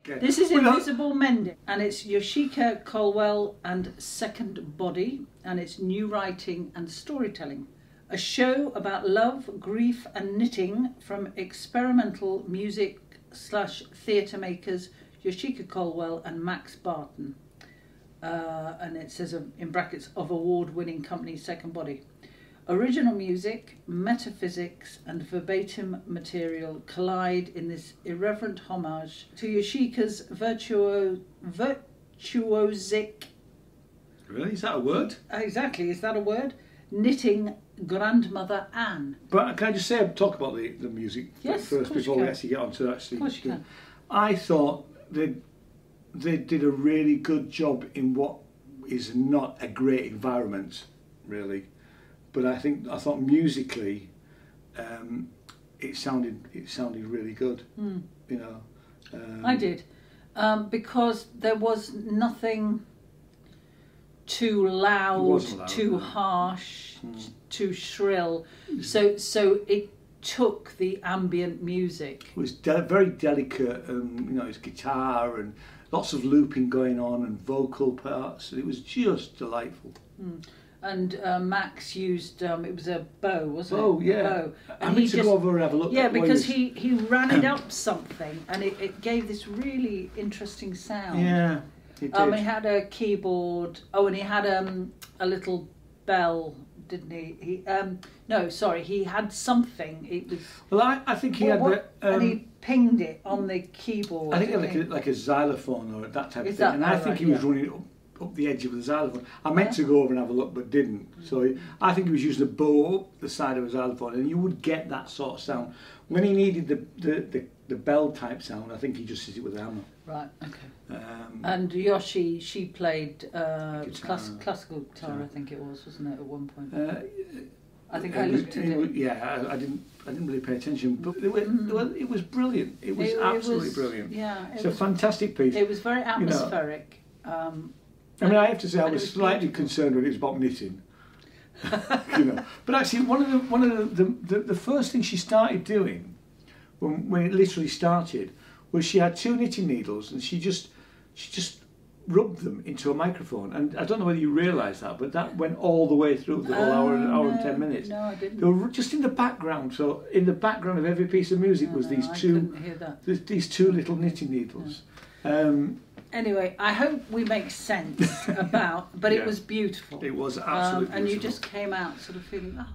This is Invisible Mending, and it's Yoshika Colwell and Second Body, and it's new writing and storytelling. A show about love, grief, and knitting from experimental music slash theatre makers Yoshika Colwell and Max Barton. Uh, and it says uh, in brackets of award winning company Second Body. Original music, metaphysics, and verbatim material collide in this irreverent homage to Yoshika's virtuo, virtuosic. Really? Is that a word? Exactly, is that a word? Knitting grandmother Anne. But can I just say, talk about the, the music Yes, first before we actually get on to actually. Of course you can. I thought they they did a really good job in what is not a great environment, really. But I think I thought musically, um, it sounded it sounded really good. Hmm. You know. Um, I did, um, because there was nothing too loud, loud, too no. harsh, too shrill. So so it took the ambient music. It was de- very delicate, and you know, it's guitar and lots of looping going on and vocal parts. It was just delightful. Mm. And uh, Max used um, it was a bow, wasn't it? Oh A yeah, bow. I And need he to just- go over and have a look. Yeah, because he he ran it up something, and it, it gave this really interesting sound. Yeah, it Um, did. he had a keyboard. Oh, and he had um a little bell, didn't he? He um no, sorry, he had something. It was. Well, I, I think he Well, had what- the. Um, and he pinged it on the keyboard. I think had like a, like a xylophone or that type Is of thing, that- and I think right, he was yeah. running up, up the edge of the xylophone. I meant Yeah. to go over and have a look, but didn't. So he, I think he was using a bow up the side of a xylophone, and you would get that sort of sound when he needed the the, the, the bell type sound. I think he just hit it with a hammer. Right. Okay. Um, And Yoshi, she played uh, Guitar. class, classical guitar, I think it was, wasn't it, at one point? Uh, I think it I was- looked at it it. yeah, I, I didn't. I didn't really pay attention, but it, was, it was brilliant. It was It- it absolutely was- brilliant. yeah, it it's a fantastic piece. It was very atmospheric. You know, um, I mean, I have to say, I was, was slightly concerned when it was about knitting. you know, but actually, one of the one of the, the, the first thing she started doing when when it literally started was she had two knitting needles and she just she just rubbed them into a microphone. And I don't know whether you realise that, but that went all the way through the whole hour hour and ten minutes. No, I didn't. They were just in the background. So in the background of every piece of music was these I two th- these two little knitting needles. Um, Anyway, I hope we make sense about, but Yeah. it was beautiful. It was Um, absolutely And you just came out sort of feeling, oh,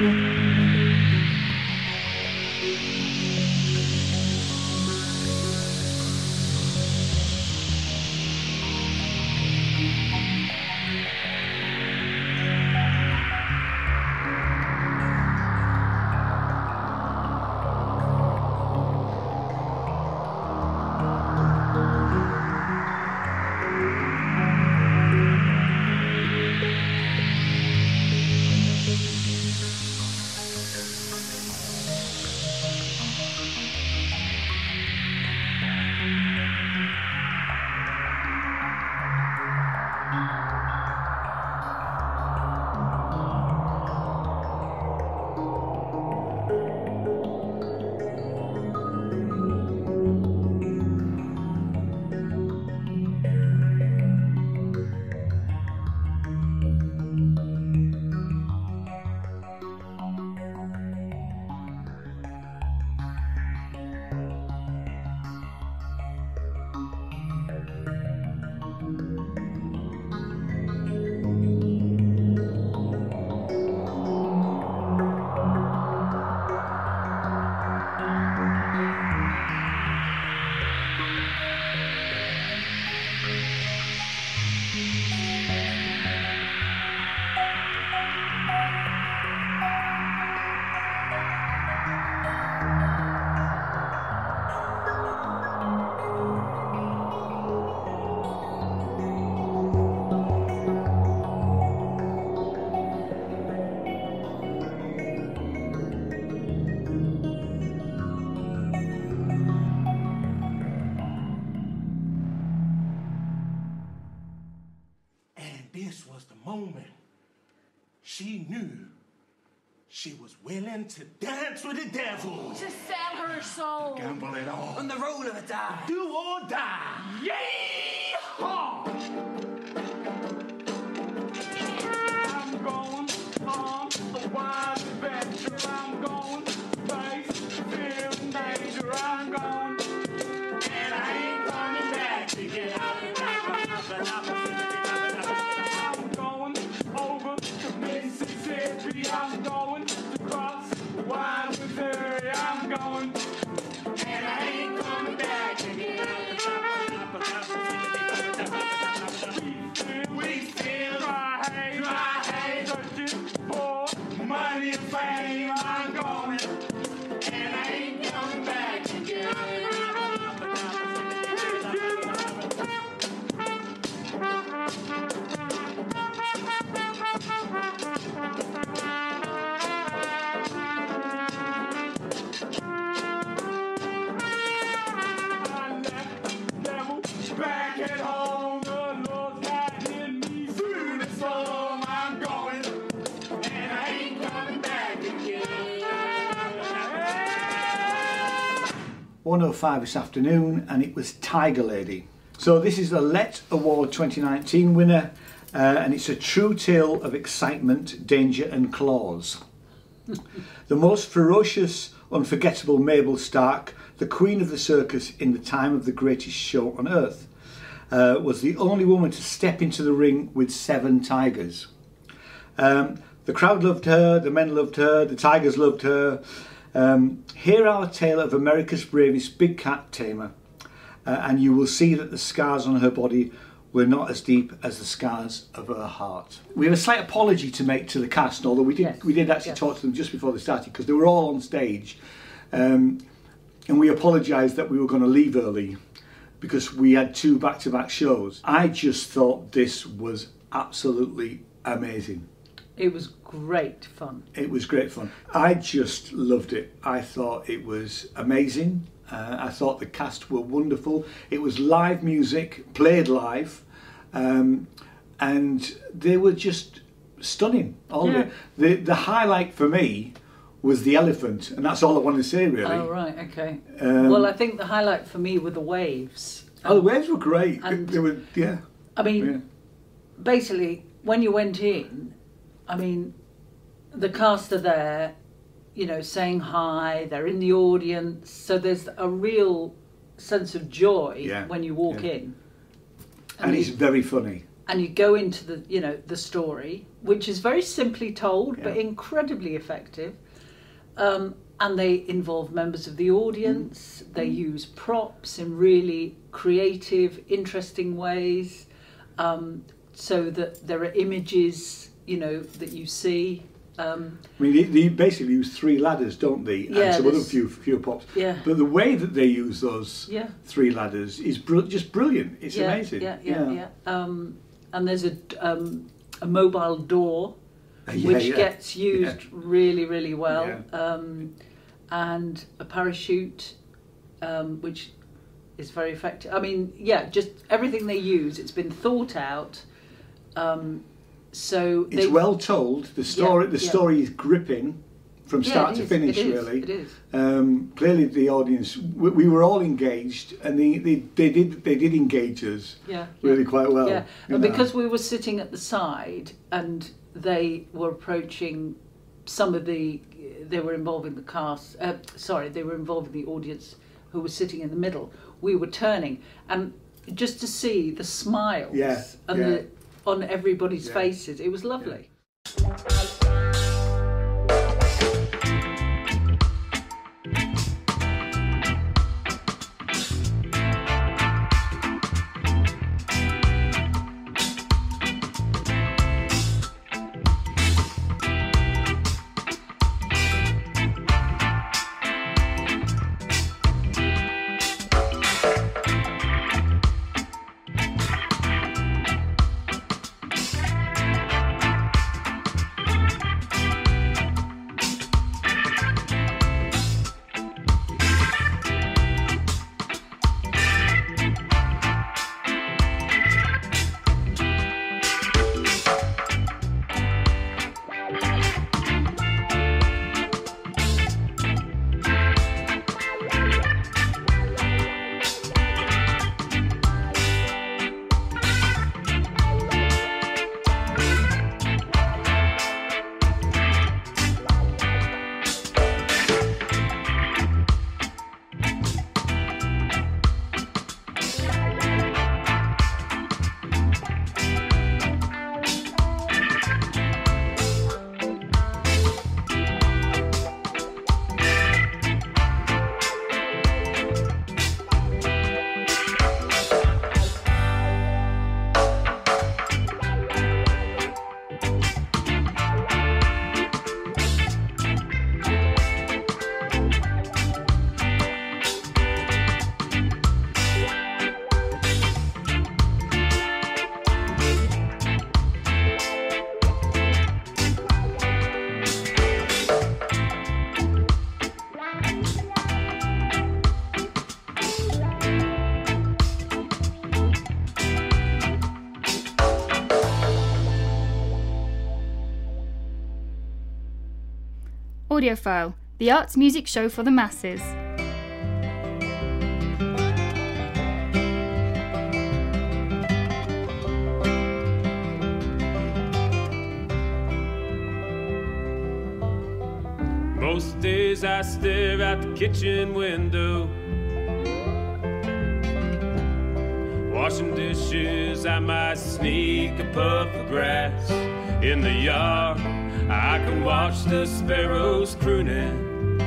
Mm-hmm. To dance with the devil. To sell her soul. Gamble it all. On the roll of a die. Do or die. 105 this afternoon, and it was Tiger Lady. So this is the Let Award 2019 winner, uh, and it's a true tale of excitement, danger, and claws. the most ferocious, unforgettable Mabel Stark, the queen of the circus in the time of the greatest show on earth, uh, was the only woman to step into the ring with seven tigers. Um, the crowd loved her, the men loved her, the tigers loved her. Um, hear our tale of America's bravest big cat tamer, uh, and you will see that the scars on her body were not as deep as the scars of her heart. We have a slight apology to make to the cast, although we did we did actually talk to them just before they started because they were all on stage, um, and we apologised that we were going to leave early because we had two back-to-back shows. I just thought this was absolutely amazing. It was great fun. It was great fun. I just loved it. I thought it was amazing. Uh, I thought the cast were wonderful. It was live music, played live, um, and they were just stunning. All Yeah. the, the the highlight for me was the elephant, and that's all I wanted to say really. Oh right, okay. Um, well, I think the highlight for me were the waves. Oh, the waves were great. And- they were, yeah. I mean, Yeah. basically, when you went in, I mean, the cast are there, you know, saying hi. They're in the audience, so there's a real sense of joy Yeah, when you walk yeah. in. and it's very funny. and you go into the you know the story which is very simply told but incredibly effective um, and they involve members of the audience they use props in really creative interesting ways um, so that there are images you know that you see um, I mean, they, they basically use three ladders, don't they? Yeah, and some other few few pops. Yeah. But the way that they use those Yeah. three ladders is br- just brilliant. It's yeah, amazing. yeah yeah yeah, Um, and there's a, um, a mobile door Uh, which gets used really, really well. Yeah. Um, and a parachute, um, which is very effective. I mean, yeah, just everything they use, it's been thought out. Um, so It's they, well told. The story, Yeah, the yeah. story is gripping from start it to is, finish. it really, it is. Um, clearly, the audience. We, we were all engaged, and they, they, they did they did engage us. Yeah, really yeah. quite well. Yeah, and know. because we were sitting at the side and they were approaching some of the, they were involving the cast, uh, sorry, they were involving the audience who was sitting in the middle. We were turning and just to see the smiles Yeah, and yeah. the, on everybody's Yeah. faces, it was lovely. Audiophile, the arts music show for the masses. Most days I stare out the kitchen window. Washing dishes, I might sneak a puff of grass in the yard. I can watch the sparrows crooning,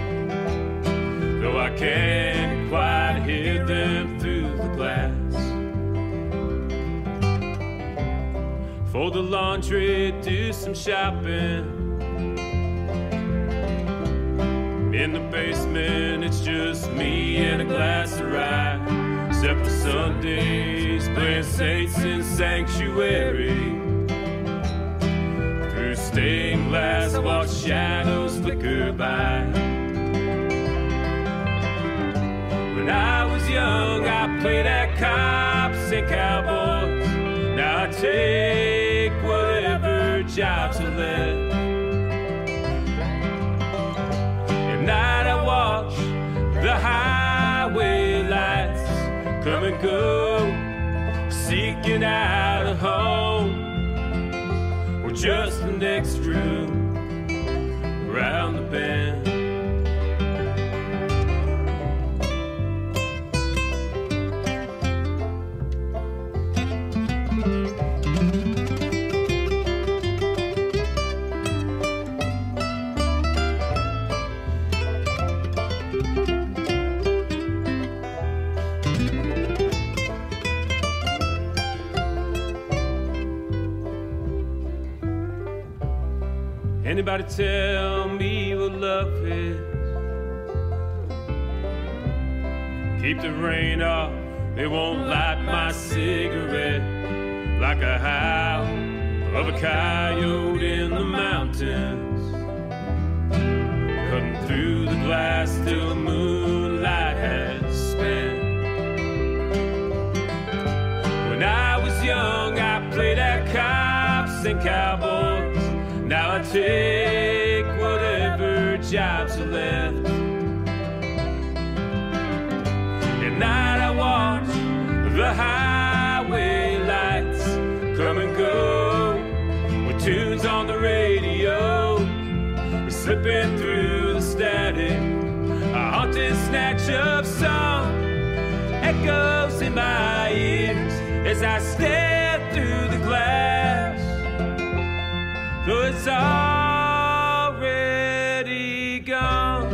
though I can't quite hear them through the glass. For the laundry, do some shopping. In the basement, it's just me and a glass of rye. Except for Sundays, playing saints in sanctuary. Shadows flicker by. When I was young, I played at cops and cowboys. Now I take whatever jobs are left. At night I watch the highway lights come and go, seeking out a home or just the next room around the bend. Anybody tell Keep the rain off, it won't light my cigarette like a howl of a coyote in the mountains. Cutting through the glass till moonlight has spent. When I was young, I played at cops and cowboys. Now I take my ears as I stare through the glass. It's already gone.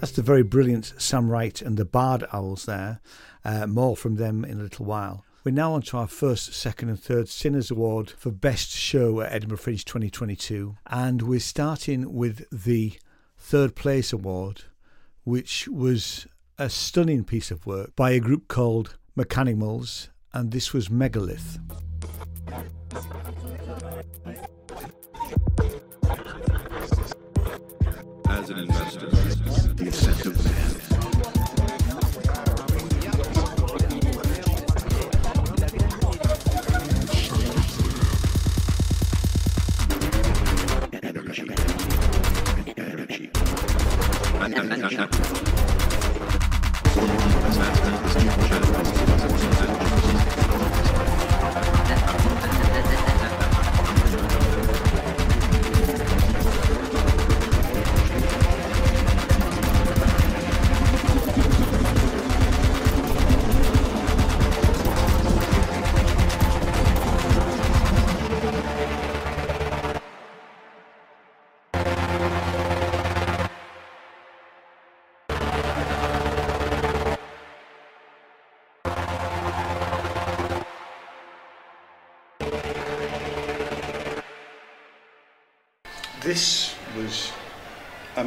That's the very brilliant Sam Wright and the Bard Owls there. Uh, more from them in a little while. We're now on to our first, second, and third Sinners Award for Best Show at Edinburgh Fringe 2022. And we're starting with the third place award, which was a stunning piece of work by a group called Mechanimals, and this was Megalith. As an investor, the of An, an, an, das heißt, das ist die Wahrscheinlichkeit.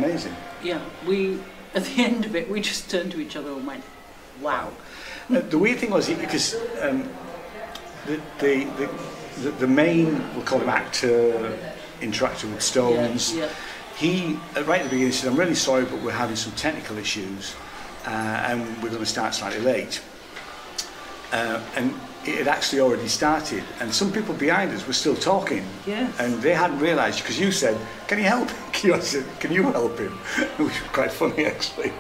Amazing. Yeah, we at the end of it, we just turned to each other and went, "Wow." Uh, the weird thing was because um, the, the, the, the main we'll call him actor interacting with Stones. Yeah, yeah. He uh, right at the beginning said, "I'm really sorry, but we're having some technical issues." uh, and we're going to start slightly late. Uh, and it had actually already started, and some people behind us were still talking. Yes. And they hadn't realised because you said, "Can you help?" him?" I said, "Can you help him?" Which was quite funny actually,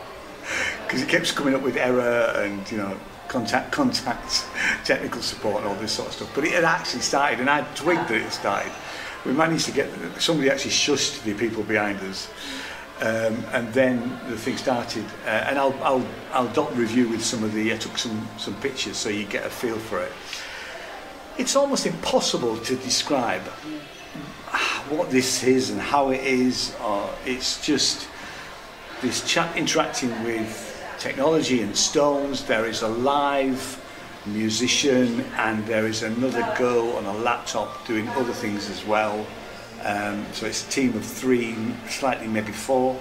because he kept coming up with error and you know contact contacts, technical support, and all this sort of stuff. But it had actually started, and I twigged that it started. We managed to get somebody actually shushed the people behind us. Um, and then the thing started, uh, and I'll, I'll, I'll dot review with some of the, I took some, some pictures so you get a feel for it. It's almost impossible to describe what this is and how it is, or it's just this chat interacting with technology and stones. There is a live musician, and there is another girl on a laptop doing other things as well. Um, so it's a team of three, slightly maybe four.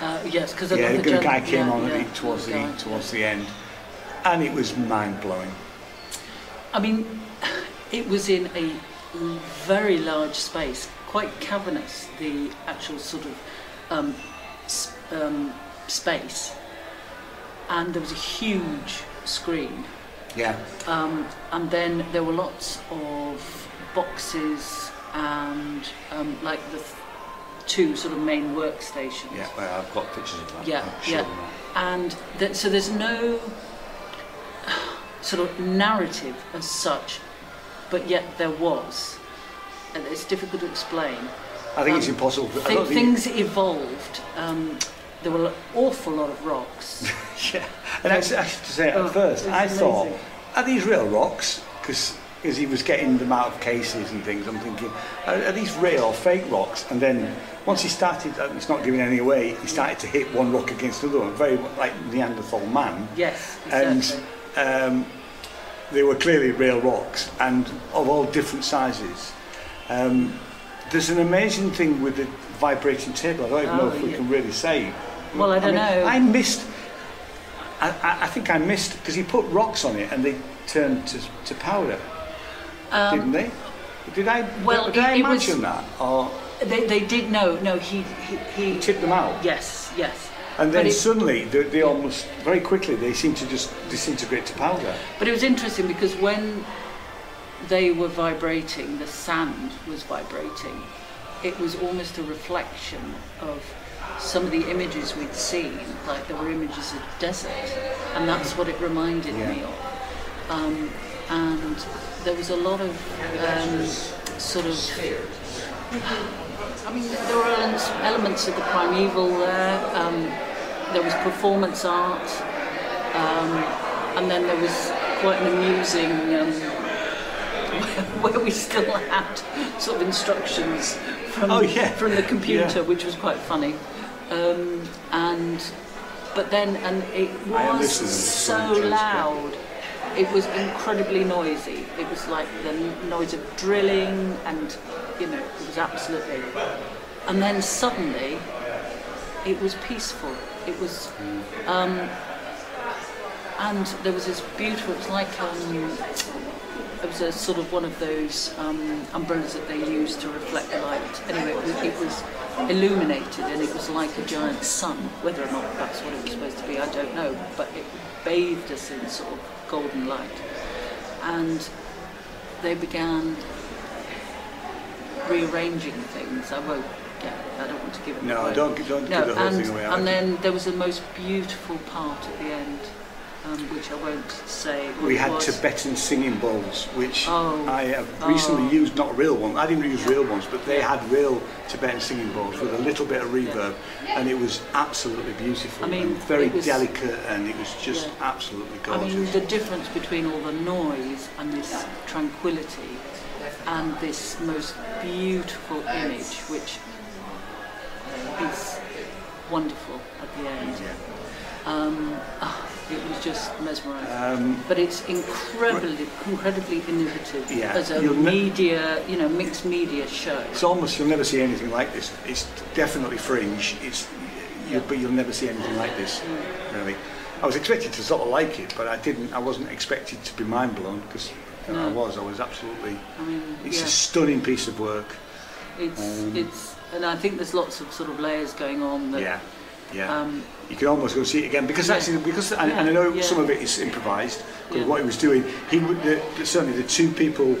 Uh, yes, because Yeah, the gen- guy came yeah, on yeah, the, towards the guy. towards the end, and it was mind blowing. I mean, it was in a very large space, quite cavernous, the actual sort of um, um, space. And there was a huge screen. Yeah. Um, and then there were lots of boxes and um, like the two sort of main workstations. Yeah, well, I've got pictures of that. Yeah, sure yeah. that. And th- so there's no sort of narrative as such, but yet there was. And it's difficult to explain. I think it's Um, impossible. I don't think- things evolved. Um, there were an awful lot of rocks. yeah. And actually, I have to say, at Oh, first, it's I thought, are these real rocks? Because as he was getting them out of cases and things, I'm thinking, are, are these real or fake rocks? And then once he started, uh, it's not giving any away, he started to hit one rock against another one, very like Neanderthal man. Yes, And um, they were clearly real rocks and of all different sizes. Um, there's an amazing thing with the vibrating table. I don't even know Oh, if we yeah. can really say. Well, I don't mean, know. I missed. I, I, I think I missed because he put rocks on it and they turned to, to powder, Um, didn't they? Did I? well, did I it- was- imagine that? Or They, they did no, no. He he, he tipped them out? Yes, yes. And then it- suddenly, they, they almost very quickly they seem to just disintegrate to powder. But it was interesting because when they were vibrating, the sand was vibrating. It was almost a reflection of some of the images we'd seen, like there were images of desert, and that's what it reminded me of. Um, and there was a lot of um, sort of. I mean, there were elements, elements of the primeval there. Um, there was performance art, um, and then there was quite an amusing um, where we still had sort of instructions from Oh, yeah. from the computer, Yeah. which was quite funny. Um, and but then and it was so loud. It was incredibly noisy. It was like the noise of drilling, and you know, it was absolutely. And then suddenly, it was peaceful. It was, um, and there was this beautiful. It was like um, it was a sort of one of those um, umbrellas that they use to reflect the light. Anyway, it was, it was illuminated and it was like a giant sun. Whether or not that's what it was supposed to be, I don't know. But it bathed us in sort of golden light, and they began rearranging things. I won't. Yeah, I don't want to give it away. No, away. don't- don't give no, the whole and, thing away. And then there was the most beautiful part at the end, um, which I won't say. what We it had was. Tibetan singing bowls, which Oh. I have recently Oh. used, not real ones. I didn't use real ones, but they had real Tibetan singing bowls with a little bit of reverb, and it was absolutely beautiful. I mean, and very was- delicate, and it was just Yeah. absolutely I gorgeous. mean, the difference between all the noise and this tranquility and this most beautiful image, which is wonderful at the end. Um, ah, it was just mesmerising. Um, but it's incredibly, incredibly innovative Yeah, as a media, you know, mixed media show. It's almost you'll never see anything like this. It's definitely fringe. It's you, but you'll never see anything like this. Really, I was expected to sort of like it, but I didn't. I wasn't expected to be mind blown because I No. was. I was absolutely. I mean, It's yeah. a stunning piece of work. It's Um, it's and I think there's lots of sort of layers going on that Yeah. Yeah. Um, you can almost go see it again because actually because and, Yeah, and I know yeah. some of it is improvised because Yeah. what he was doing he would the, certainly the two people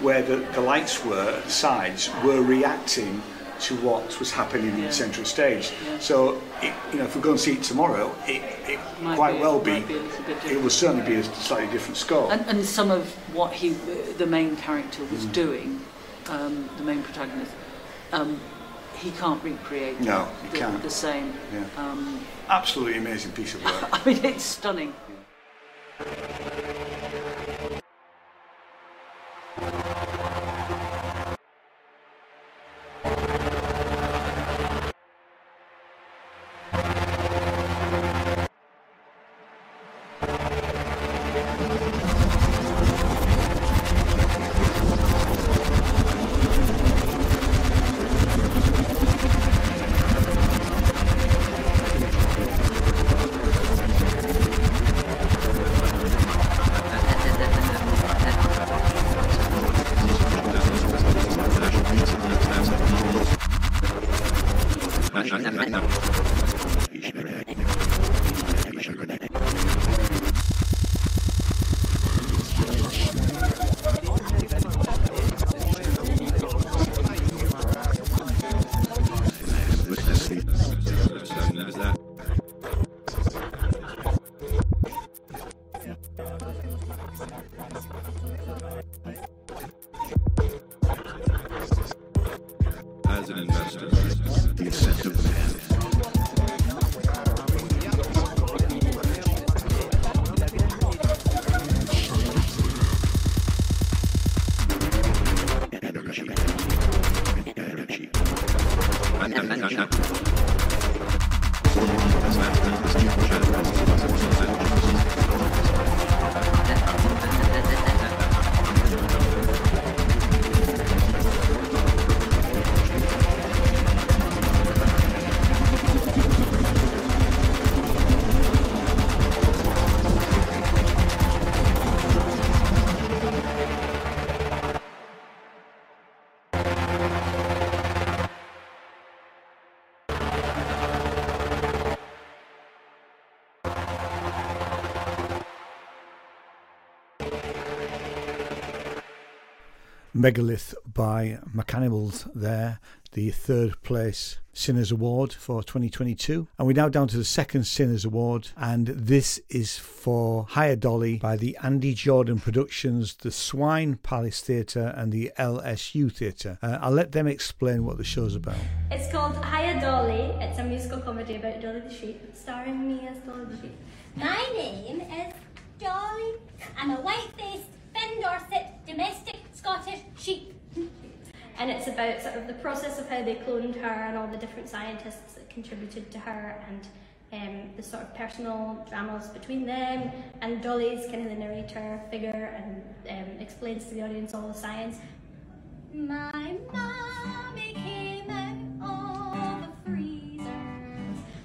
where the, the lights were at the sides were reacting to what was happening in the central stage Yeah. so it, you know if we go and see it tomorrow it, it Might quite be- well be, be a little bit it will certainly be a slightly different score and, and some of what he, the main character, was Mm. doing, um, the main protagonist, um, he can't recreate. No, he the, can't. The same. Yeah. Um, absolutely amazing piece of work I mean, it's stunning. As Megalith by Mechanimals there, the third place Sinners Award for 2022. And we're now down to the second Sinners Award, and this is for Hiya Dolly by the Andy Jordan Productions, the Swine Palace Theatre, and the LSU Theatre. Uh, I'll let them explain what the show's about. It's called Hiya Dolly. It's a musical comedy about Dolly the sheep, starring me as Dolly the sheep. My name is Dolly. I'm a white-faced Finn Dorset domestic Scottish sheep. And it's about sort of the process of how they cloned her and all the different scientists that contributed to her and um, the sort of personal dramas between them. And Dolly's kind of the narrator figure and um, explains to the audience all the science. My mommy came out of a freezer.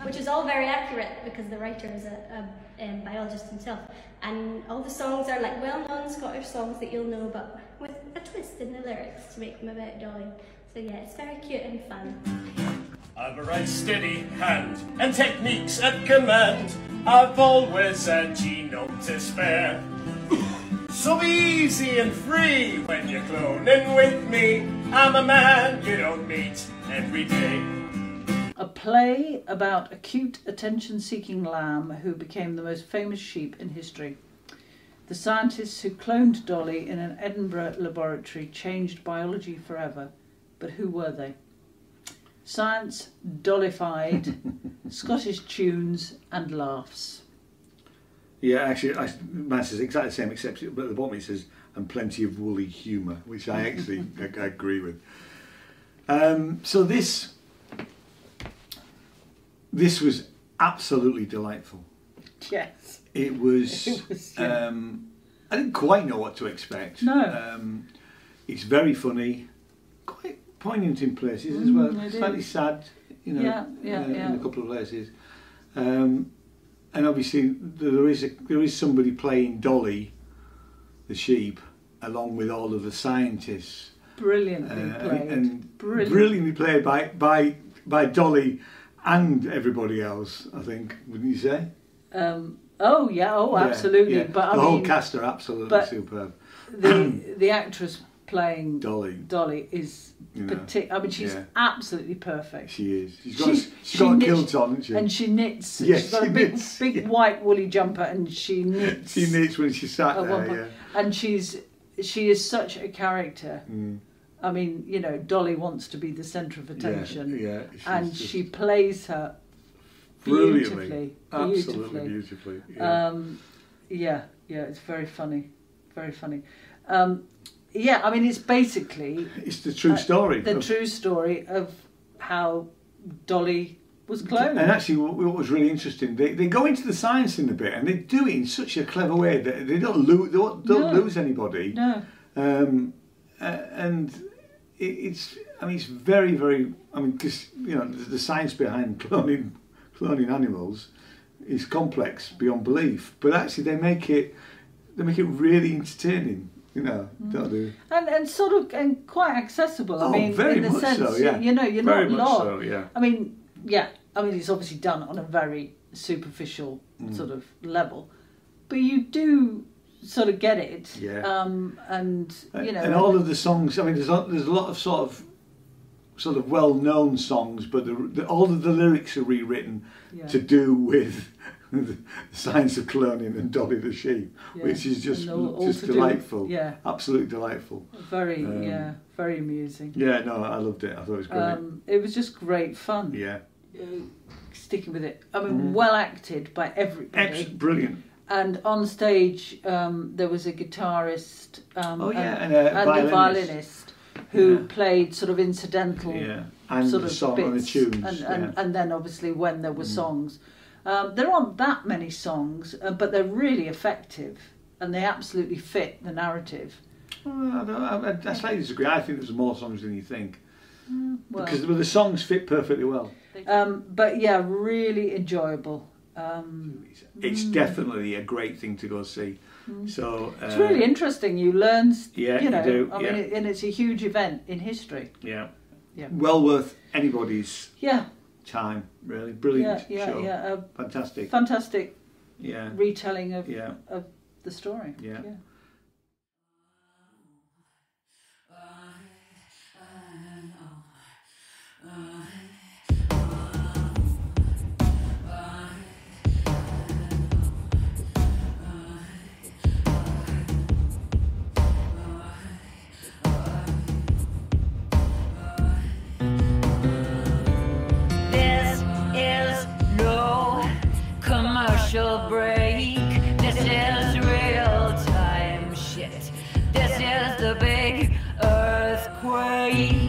Which is all very accurate because the writer is a, a um, biologist himself. And all the songs are like well known Scottish songs that you'll know, but with a twist in the lyrics to make them about Dolly. So yeah, it's very cute and fun. I've a right steady hand and techniques at command. I've always a genome to spare. So easy and free when you're cloning with me. I'm a man you don't meet every day. A play about a cute, attention seeking lamb who became the most famous sheep in history. The scientists who cloned Dolly in an Edinburgh laboratory changed biology forever. But who were they? Science dollified, Scottish tunes, and laughs. Yeah, actually, I, mine says exactly the same, except but at the bottom it says, and plenty of woolly humour, which I actually I, I agree with. Um, so this this was absolutely delightful. Yes. It was. It was, yeah. um, I didn't quite know what to expect. No. Um, it's very funny, quite poignant in places as well. Mm, it Slightly is. sad, you know, Yeah, yeah, uh, yeah. in a couple of places. Um, and obviously there is a, there is somebody playing Dolly, the sheep, along with all of the scientists. Brilliantly Uh, played. and Brilliant. brilliantly played by by by Dolly and everybody else. I think, wouldn't you say? Um, oh yeah, oh absolutely. yeah. But I the whole mean, cast are absolutely superb. the the actress playing Dolly. Dolly is You know, partic- I mean, she's yeah. absolutely perfect. She is. She's got, a, She- she's she got a knits- kilt on, she? And she knits. Yes, she's got she a big, knits, big white woolly jumper, and she knits. She knits when she sat there. Yeah. And she's she is such a character. Mm. I mean, you know, Dolly wants to be the centre of attention. yeah, she's and she plays her Brilliantly. beautifully. Absolutely beautifully. Yeah. Um, yeah, yeah, it's very funny, very funny. Um, yeah, I mean, it's basically It's the true uh, story the of- true story of how Dolly was cloned. And actually, what, what was really interesting, they, they go into the science in a bit, and they do it in such a clever way that they don't lose they don't, No. lose anybody. No. Um, uh, and it's I mean it's very very I mean because you know the, science behind cloning cloning animals is complex beyond belief, but actually they make it they make it really entertaining. You know, don't they? and and sort of and quite accessible. I Oh, mean, very in the much sense, so, yeah. you know, you're Very not lost. so, yeah. I mean, yeah. I mean, it's obviously done on a very superficial Mm. sort of level, but you do sort of get it. Yeah. Um, and you know, and all of the songs. I mean, there's a, there's a lot of sort of sort of well-known songs, but the, the, all of the lyrics are rewritten Yeah. to do with the science of cloning and Dolly the sheep, Yeah. which is just all- all just delightful. yeah. absolutely delightful. very Um, yeah, very amusing. Yeah, no, I loved it. I thought it was great. Um, it was just great fun. yeah, Uh, sticking with it. I mean, Mhm. well acted by everybody. Ex- brilliant. And on stage, um, there was a guitarist um, Oh, yeah, and, and a a violinist. violinist who Yeah. played sort of incidental Yeah, and sort of song bits. and the tunes, And, and, then obviously when there were Mm. songs. Um, there aren't that many songs, uh, but they're really effective and they absolutely fit the narrative. Well, I, I, I slightly disagree. I think there's more songs than you think Mm, well. because the, the songs fit perfectly well. Um, but yeah, really enjoyable. Um, It's mm. definitely a great thing to go see. Mm. So uh, It's really interesting. You learn, Yeah, you you do, I yeah. mean, and it's a huge event in history. Yeah. Yeah. Well worth anybody's Yeah, time, really. Brilliant yeah, yeah, show. yeah. Fantastic. fantastic Yeah. retelling of Yeah. of the story. Yeah. This commercial break. This is real time shit. This is the big earthquake.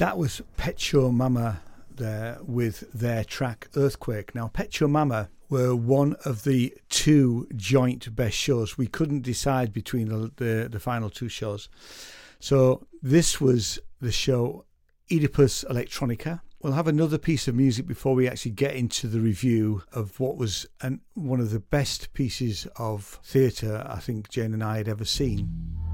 That was Pet Show Mama there with their track Earthquake. Now, Pet Show Mama were one of the two joint best shows. We couldn't decide between the, the, the final two shows. So this was the show Oedipus Electronica. We'll have another piece of music before we actually get into the review of what was an, one of the best pieces of theatre I think Jane and I had ever seen.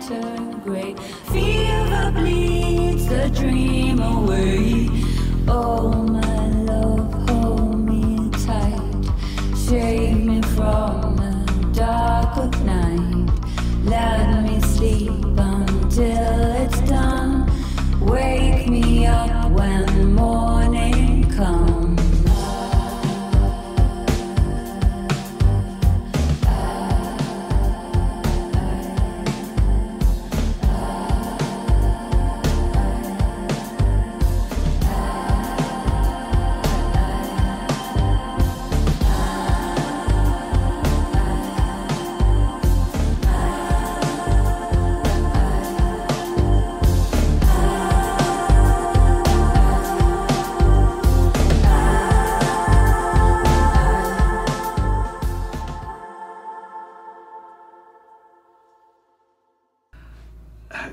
Turn grey. Fever bleeds the dream away. Oh, my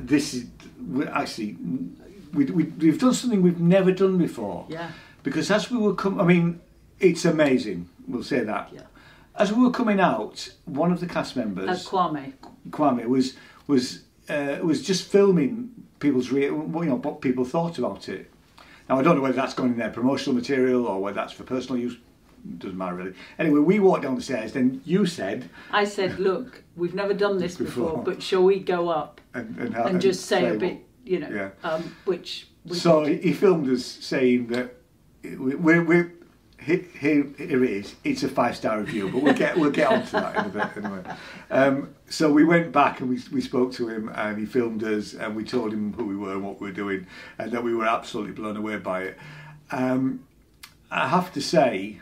This is actually we, we, we've done something we've never done before. Yeah. Because as we were coming, I mean, it's amazing. We'll say that. Yeah. As we were coming out, one of the cast members, Uh, Kwame. Kwame, was was uh, was just filming people's re- you know what people thought about it. Now I don't know whether that's going in their promotional material or whether that's for personal use. Doesn't matter really. Anyway, we walked down the stairs. Then you said, I said, look, we've never done this before, Before. but shall we go up and, and, and, just say, a what- bit, you know, Yeah. um, which So did. he filmed us saying that we- we're, we're here, here, here it is. It's a five star review, but we'll get we'll get onto that in a bit anyway. Um, so we went back and we we spoke to him and he filmed us and we told him who we were and what we were doing and that we were absolutely blown away by it. Um, I have to say,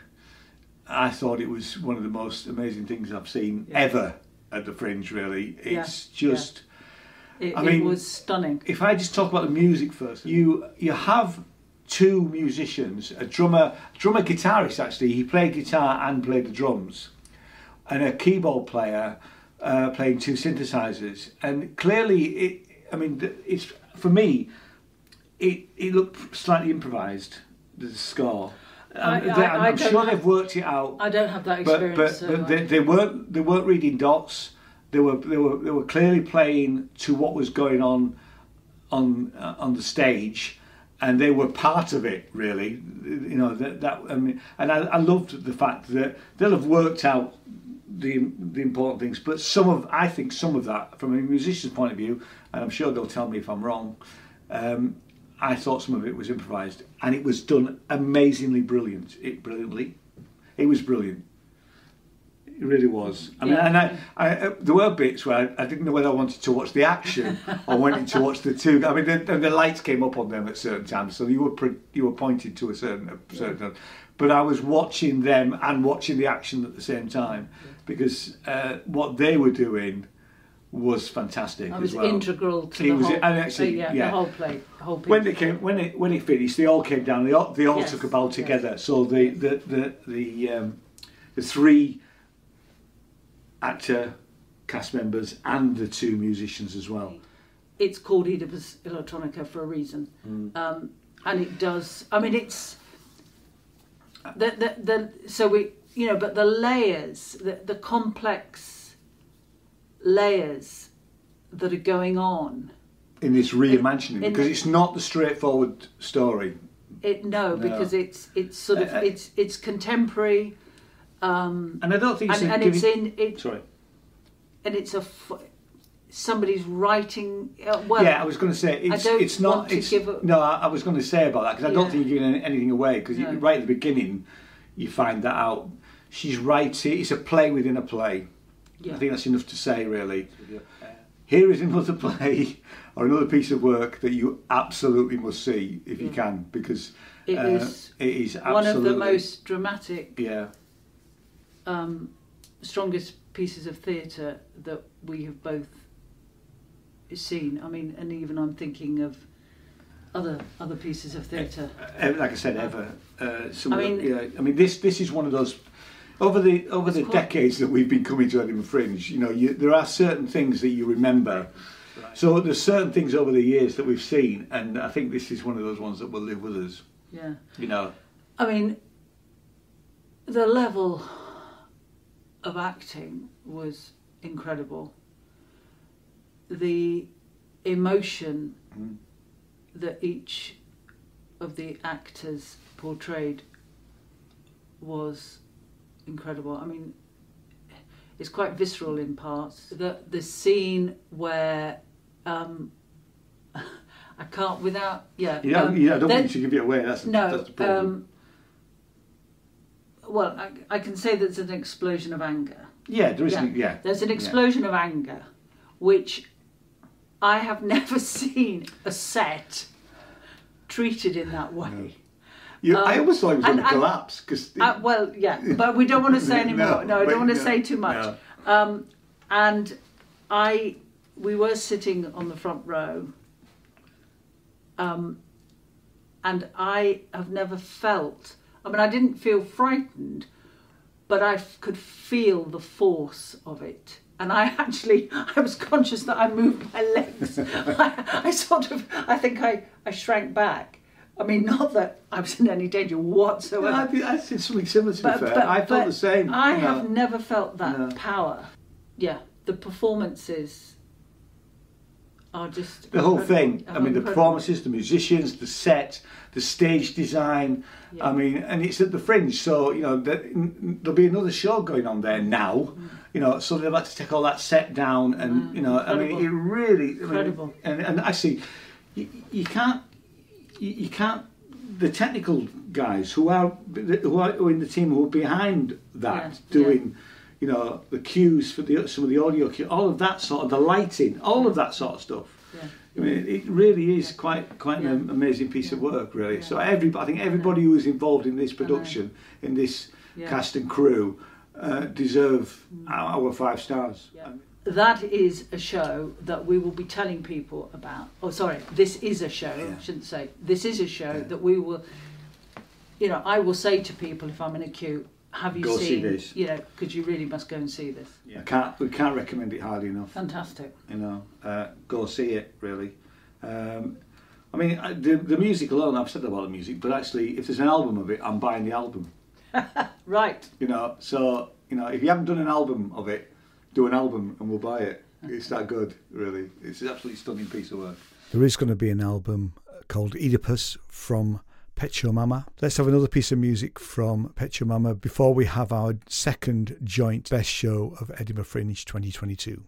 I thought it was one of the most amazing things I've seen ever at the Fringe. Really, Yeah, it's just. It, I it mean, was stunning. If I just talk about the music first, you you have two musicians, a drummer, drummer guitarist actually. He played guitar and played the drums, and a keyboard player uh, playing two synthesizers. And clearly, it. I mean, it's for me. It it looked slightly improvised. The score. I- Um, I- I'm sure have- they've worked it out. I don't have that experience. but, so but they, they weren't they weren't reading dots. They were they were they were clearly playing to what was going on on uh, on the stage, and they were part of it. Really, you know that that I mean, and I, I loved the fact that they'll have worked out the the important things. But some of I think some of that from a musician's point of view, and I'm sure they'll tell me if I'm wrong. Um, I thought some of it was improvised, and it was done amazingly brilliant. It brilliantly, it was brilliant. It really was. I mean, Yeah. and I, I, uh, there were bits where I, I didn't know whether I wanted to watch the action or wanted to watch the two. I mean, the, the lights came up on them at certain times, so you were you were pointed to a certain a certain. But I was watching them and watching the action at the same time because uh, what they were doing was fantastic I as was well. integral to It the was- whole, and actually, uh, yeah, yeah. the whole play, whole when they came when it when it finished they all came down they all, they all Yes, took a bow together so the the the the, um, the three actor cast members and the two musicians as well it's called Oedipus Electronica for a reason, Mm. um, and it does. I mean, it's the the, the so we you know, but the layers, the the complex layers that are going on. in this reimagining in because the- it's not the straightforward story It no, No. because it's it's sort of Uh, uh, it's it's contemporary. Um, and I don't think it's and, in and it's in it, sorry and it's a f- somebody's writing. Uh, well, yeah, I was going to say I it's, don't it's not. want to It's, give a- no, I, I was going to say about that because I don't think you're giving anything away because No. right at the beginning you find that out. She's writing. It's a play within a play. Yeah. I think that's enough to say, really. here is another play or another piece of work that you absolutely must see if you can because It uh, is it is absolutely one of the most dramatic, yeah um, strongest pieces of theatre that we have both seen. I mean, and even I'm thinking of other other pieces of theatre. like I said, ever. Uh, some I of the- mean- yeah, I mean, this this is one of those. Over the over the decades that we've been coming to Edinburgh Fringe, you know, you, there are certain things that you remember. So there's certain things over the years that we've seen, and I think this is one of those ones that will live with us. Yeah. You know, I mean, the level of acting was incredible. The emotion Mm. that each of the actors portrayed was incredible. I mean, it's quite visceral in parts. The the scene where um, I can't without yeah. Yeah, know, um, you know, I don't there- want you to give it away. That's no, that's the problem. um, well, I, I can say there's an explosion of anger. yeah, there is. an- Yeah, There's an yeah. explosion of anger, which I have never seen a set treated in that way. You, I Um, always thought it was going to collapse because Uh, well, yeah, but we don't want to say any No, more. No, I don't want to no, say too much. Um, and I, we were sitting on the front row, um, and I have never felt. I mean, I didn't feel frightened, but I f- could feel the force of it. And I actually, I was conscious that I moved my legs. I, I sort of, I think I, I shrank back. I mean, not that I was in any danger whatsoever. I, did- I something similar to be fair. I felt but the same. I know. have never felt that No. power. Yeah, the performances are just the whole thing. I mean, the incredible. performances, the musicians, the set, the stage design. I mean, and it's at the Fringe, so you know there, there'll be another show going on there now. Mm. You know, so they've had to take all that set down, and you know, I mean, it really, I mean, Incredible. and and actually, you, you can't, you, you can't. The technical guys who are who are in the team who are behind that Yeah, doing. You know the cues for the some of the audio cues, all of that sort of the lighting, all of that sort of stuff. Yeah. I mean, it really is quite quite an amazing piece of work, really. So every, I think everybody who is involved in this production, in this Yeah. cast and crew, uh, deserve our, our five stars. That is a show that we will be telling people about. Oh, sorry, this is a show. I shouldn't say this is a show that we will. You know, I will say to people if I'm in a queue, "Have you Go see seen this." You know, because you really must go and see this. I can't we can't recommend it highly enough. Fantastic. You know, uh, go see it really. Um, I mean, the the music alone. I've said about the music, but actually, if there's an album of it, I'm buying the album. Right. You know, so you know, if you haven't done an album of it, do an album and we'll buy it. It's that good, really. It's an absolutely stunning piece of work. There is going to be an album called Oedipus from Pet Show Mama. Let's have another piece of music from Pet Show Mama before we have our second joint best show of Edinburgh Fringe 2022.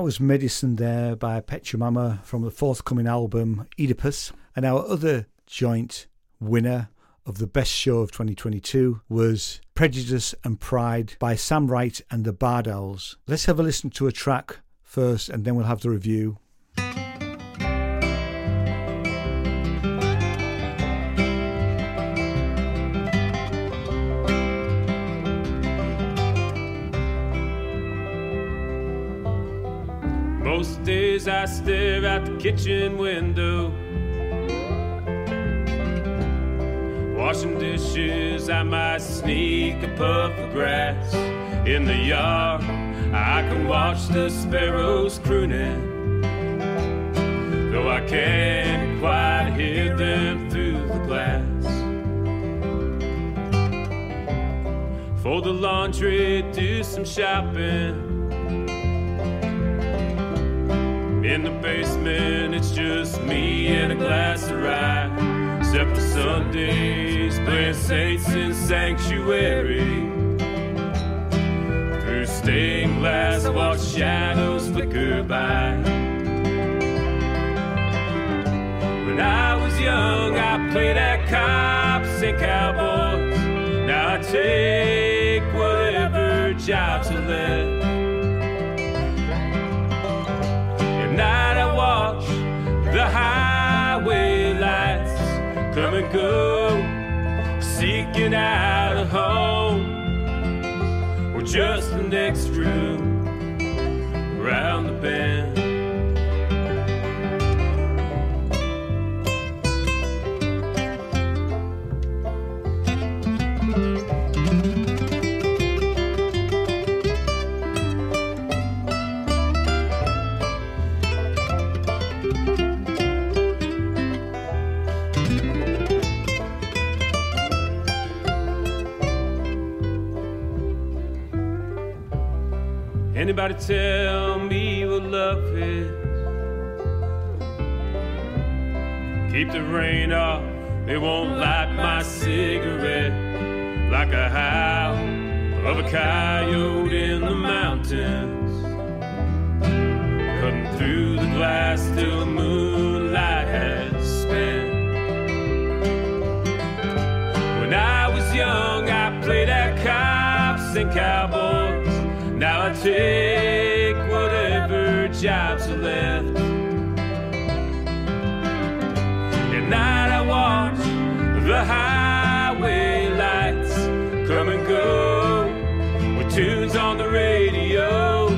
That was Medicine there by Pet Show Mama from the forthcoming album Oedipus. And our other joint winner of the best show of 2022 was Prejudice and Pride by Sam Wright and the Bard Owls. Let's have a listen to a track first and then we'll have the review. Days I stare out the kitchen window. Washing dishes, I might sneak a puff of grass in the yard. I can watch the sparrows crooning, though I can't quite hear them through the glass. Fold the laundry, do some shopping. In the basement, it's just me and a glass of rye. Except for Sundays, playing saints in sanctuary. Through stained glass, I watch shadows flicker by. When I was young, I played at cops and cowboys. Now I take whatever jobs are left. Night I watch the highway lights come and go, seeking out a home or just the next room around the bend. Anybody tell me what love is? Keep the rain off, it won't light my cigarette like a howl of a coyote in the mountains. Cutting through the glass till the moonlight has spent. When I was young, I played at cops and cowboys. Now I take whatever jobs are left. At night I watch the highway lights come and go with tunes on the radio,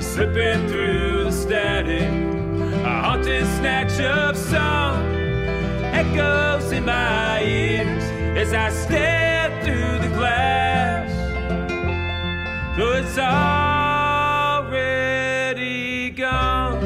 slipping through the static. A haunted snatch of song echoes in my ears as I stare Though already gone.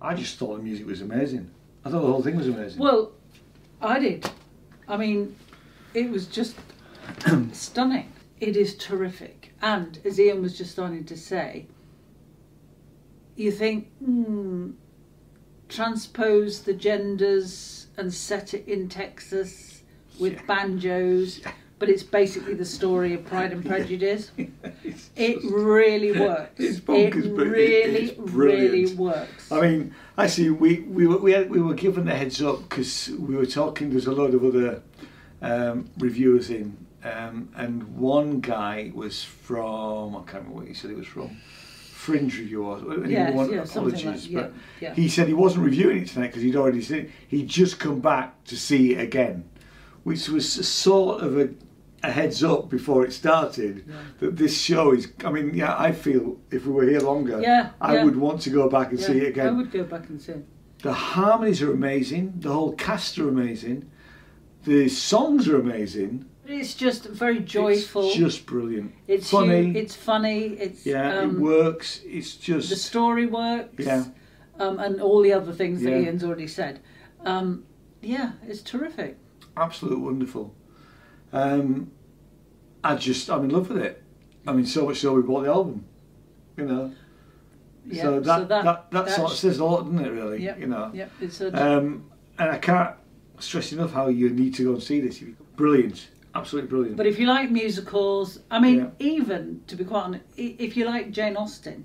I just thought the music was amazing. I thought the whole thing was amazing. Well, I did. I mean, it was just stunning. It is terrific. And as Ian was just starting to say, you think, hmm, transpose the genders and set it in Texas with banjos, but it's basically the story of Pride and Prejudice. it really works. It's it bonkers, but it- really, it's really works. I mean, actually, we we were we, had, we were given a heads up because we were talking. There's a lot of other um, reviewers in, um, and one guy was from I can't remember what he said he was from. Fringe reviewers. and he Yes, won- yeah, like- apologies, yeah, but yeah. he said he wasn't reviewing it tonight because he'd already seen it. He'd just come back to see it again, which was sort of a, a heads up before it started that this show is. I mean, yeah, I feel if we were here longer, Yeah, I would want to go back and see it again. I would go back and see it. The harmonies are amazing. The whole cast are amazing. The songs are amazing. It's just very joyful. It's just brilliant. It's funny. hu- it's funny. It's yeah, um, it works. It's just The story works. Yeah. Um, and all the other things that Ian's already said. Um, yeah, it's terrific. absolute wonderful. Um, I just I'm in love with it. I mean, so much so we bought the album. You know. Yeah, so that so that- that, that, sort of says a lot, doesn't it? Really. Yep, You know. yep, it's a- Um, and I can't stress enough how you need to go and see this. Brilliant. Absolutely brilliant. But if you like musicals, I mean, even to be quite honest, if you like Jane Austen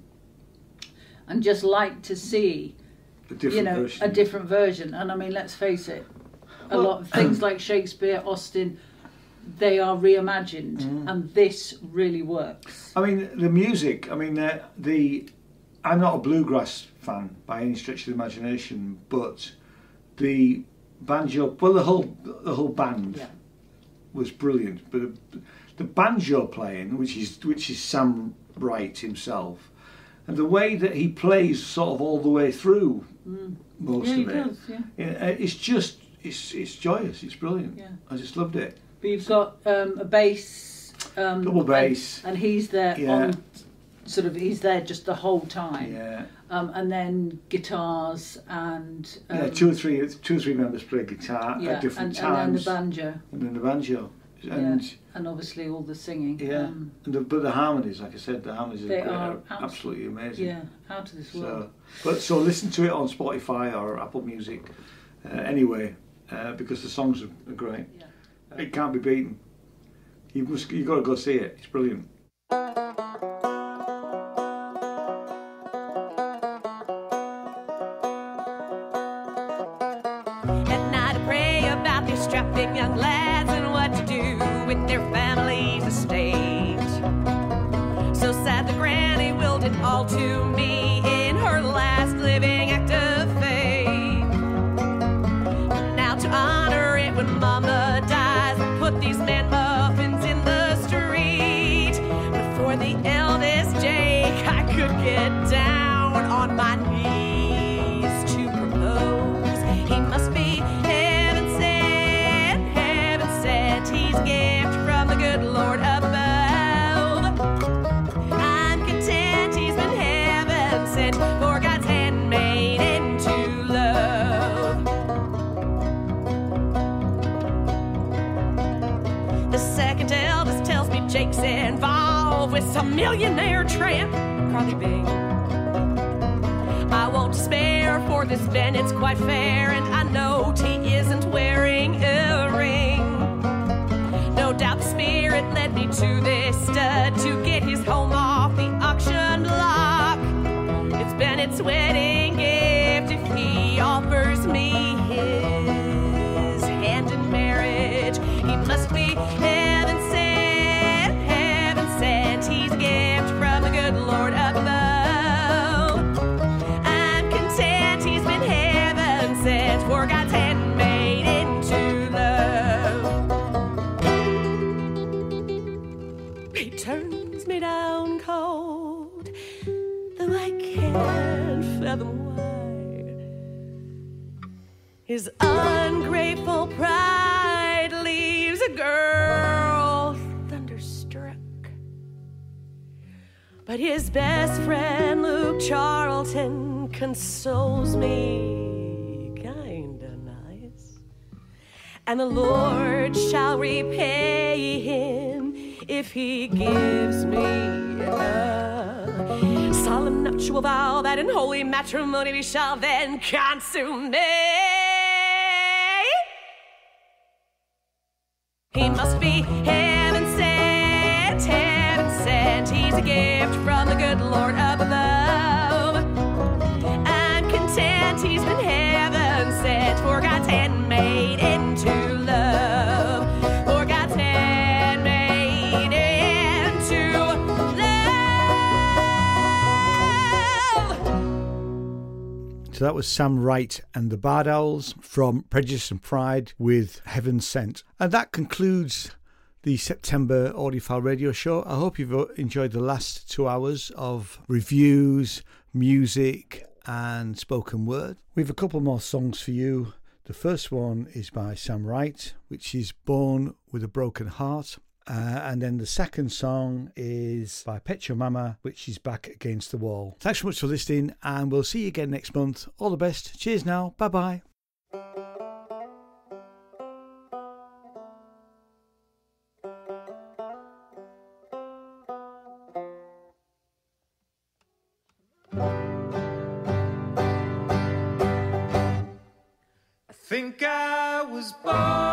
and just like to see, A different you know, version. a different version, and I mean, let's face it, a Well- lot of things like Shakespeare, Austen, they are reimagined, Mm. and this really works. I mean, the music. I mean, uh, the. I'm not a bluegrass fan by any stretch of the imagination, but the banjo. Well, the whole the whole band was brilliant. But the, the banjo playing, which is which is Sam Wright himself, and the way that he plays, sort of all the way through Mm. most Yeah, of it, does, yeah. uh, it's just it's it's joyous. It's brilliant. Yeah. I just loved it. But you've got um, a bass, um, Double bass. and, and he's there Yeah. on sort of he's there just the whole time. Yeah. Um, and then guitars and um, yeah, two or three two or three members play guitar yeah, at different and, and then the banjo. and then the banjo, and yeah, and obviously all the singing. yeah, Um, and the, but the harmonies, like I said, the harmonies are, great, are abs- absolutely amazing. yeah, out of this world. So, but so listen to it on Spotify or Apple Music, uh, anyway, uh, because the songs are, are great. Yeah. It can't be beaten. You must, you got to go see it. It's brilliant. Lads and what to do with their family's estate. So sad the granny willed it all to me millionaire tramp, Carly Bing. I won't spare for this Bennett's quite fair, and I know he isn't wearing a ring. No doubt the spirit led me to this stud to get his home off the auction block. It's Bennett's wedding His ungrateful pride leaves a girl thunderstruck. But his best friend, Luke Charlton, consoles me kinda nice. And the Lord shall repay him if he gives me a solemn nuptial vow that in holy matrimony we shall then consummate. So that was Sam Wright and the Bard Owls from Prejudice and Pride with Heaven Sent. And that concludes the September Audiophile Radio Show. I hope you've enjoyed the last two hours of reviews, music, and spoken word. We have a couple more songs for you. The first one is by Sam Wright, which is Born with a Broken Heart. Uh, and then the second song is by Pet Show Mama, which is Back Against the Wall. Thanks so much for listening, and we'll see you again next month. All the best. Cheers now. Bye bye. Think I was born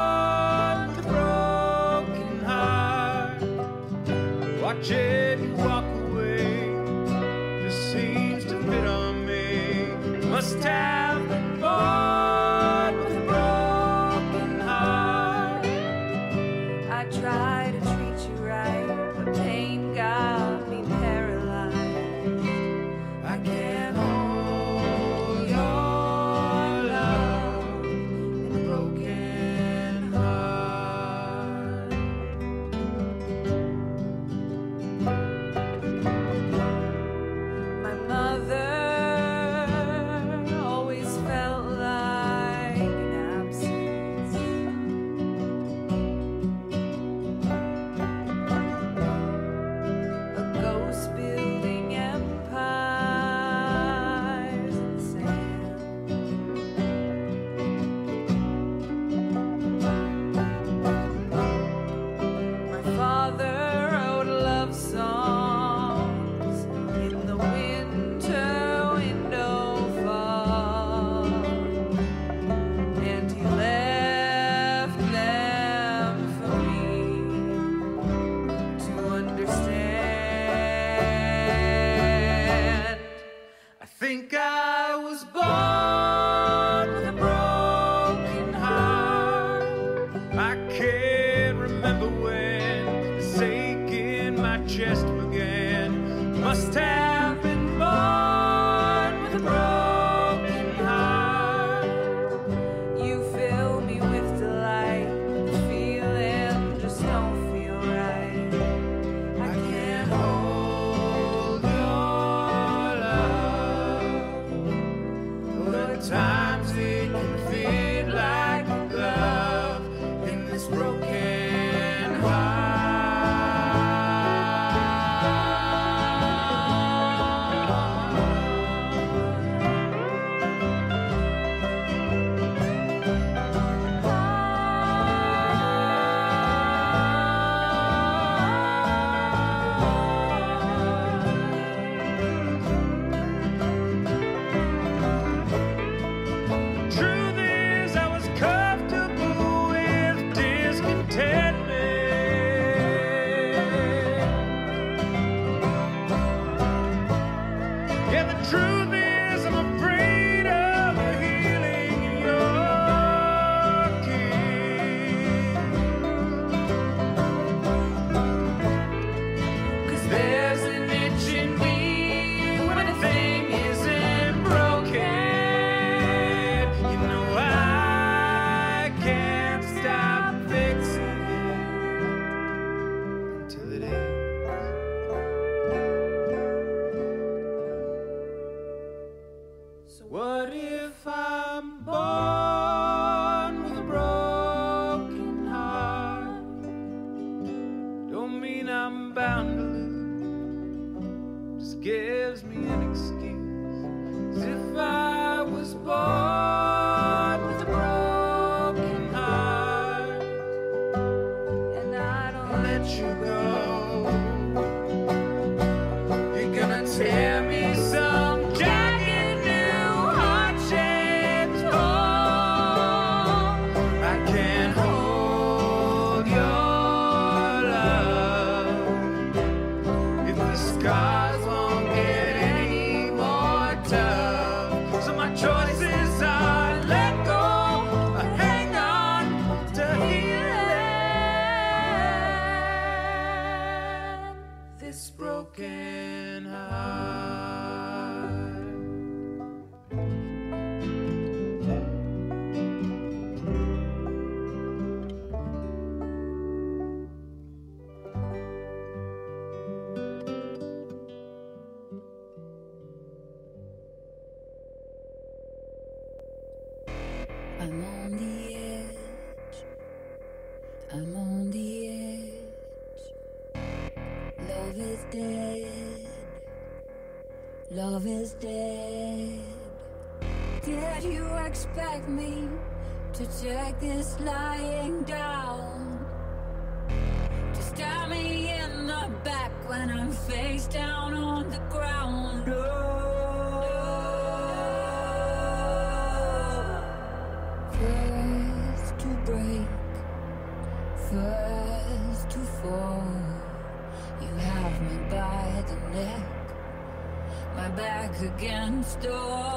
Check this lying down. To stab me in the back when I'm face down on the ground. Oh. First to break, first to fall. You have me by the neck, my back against the wall.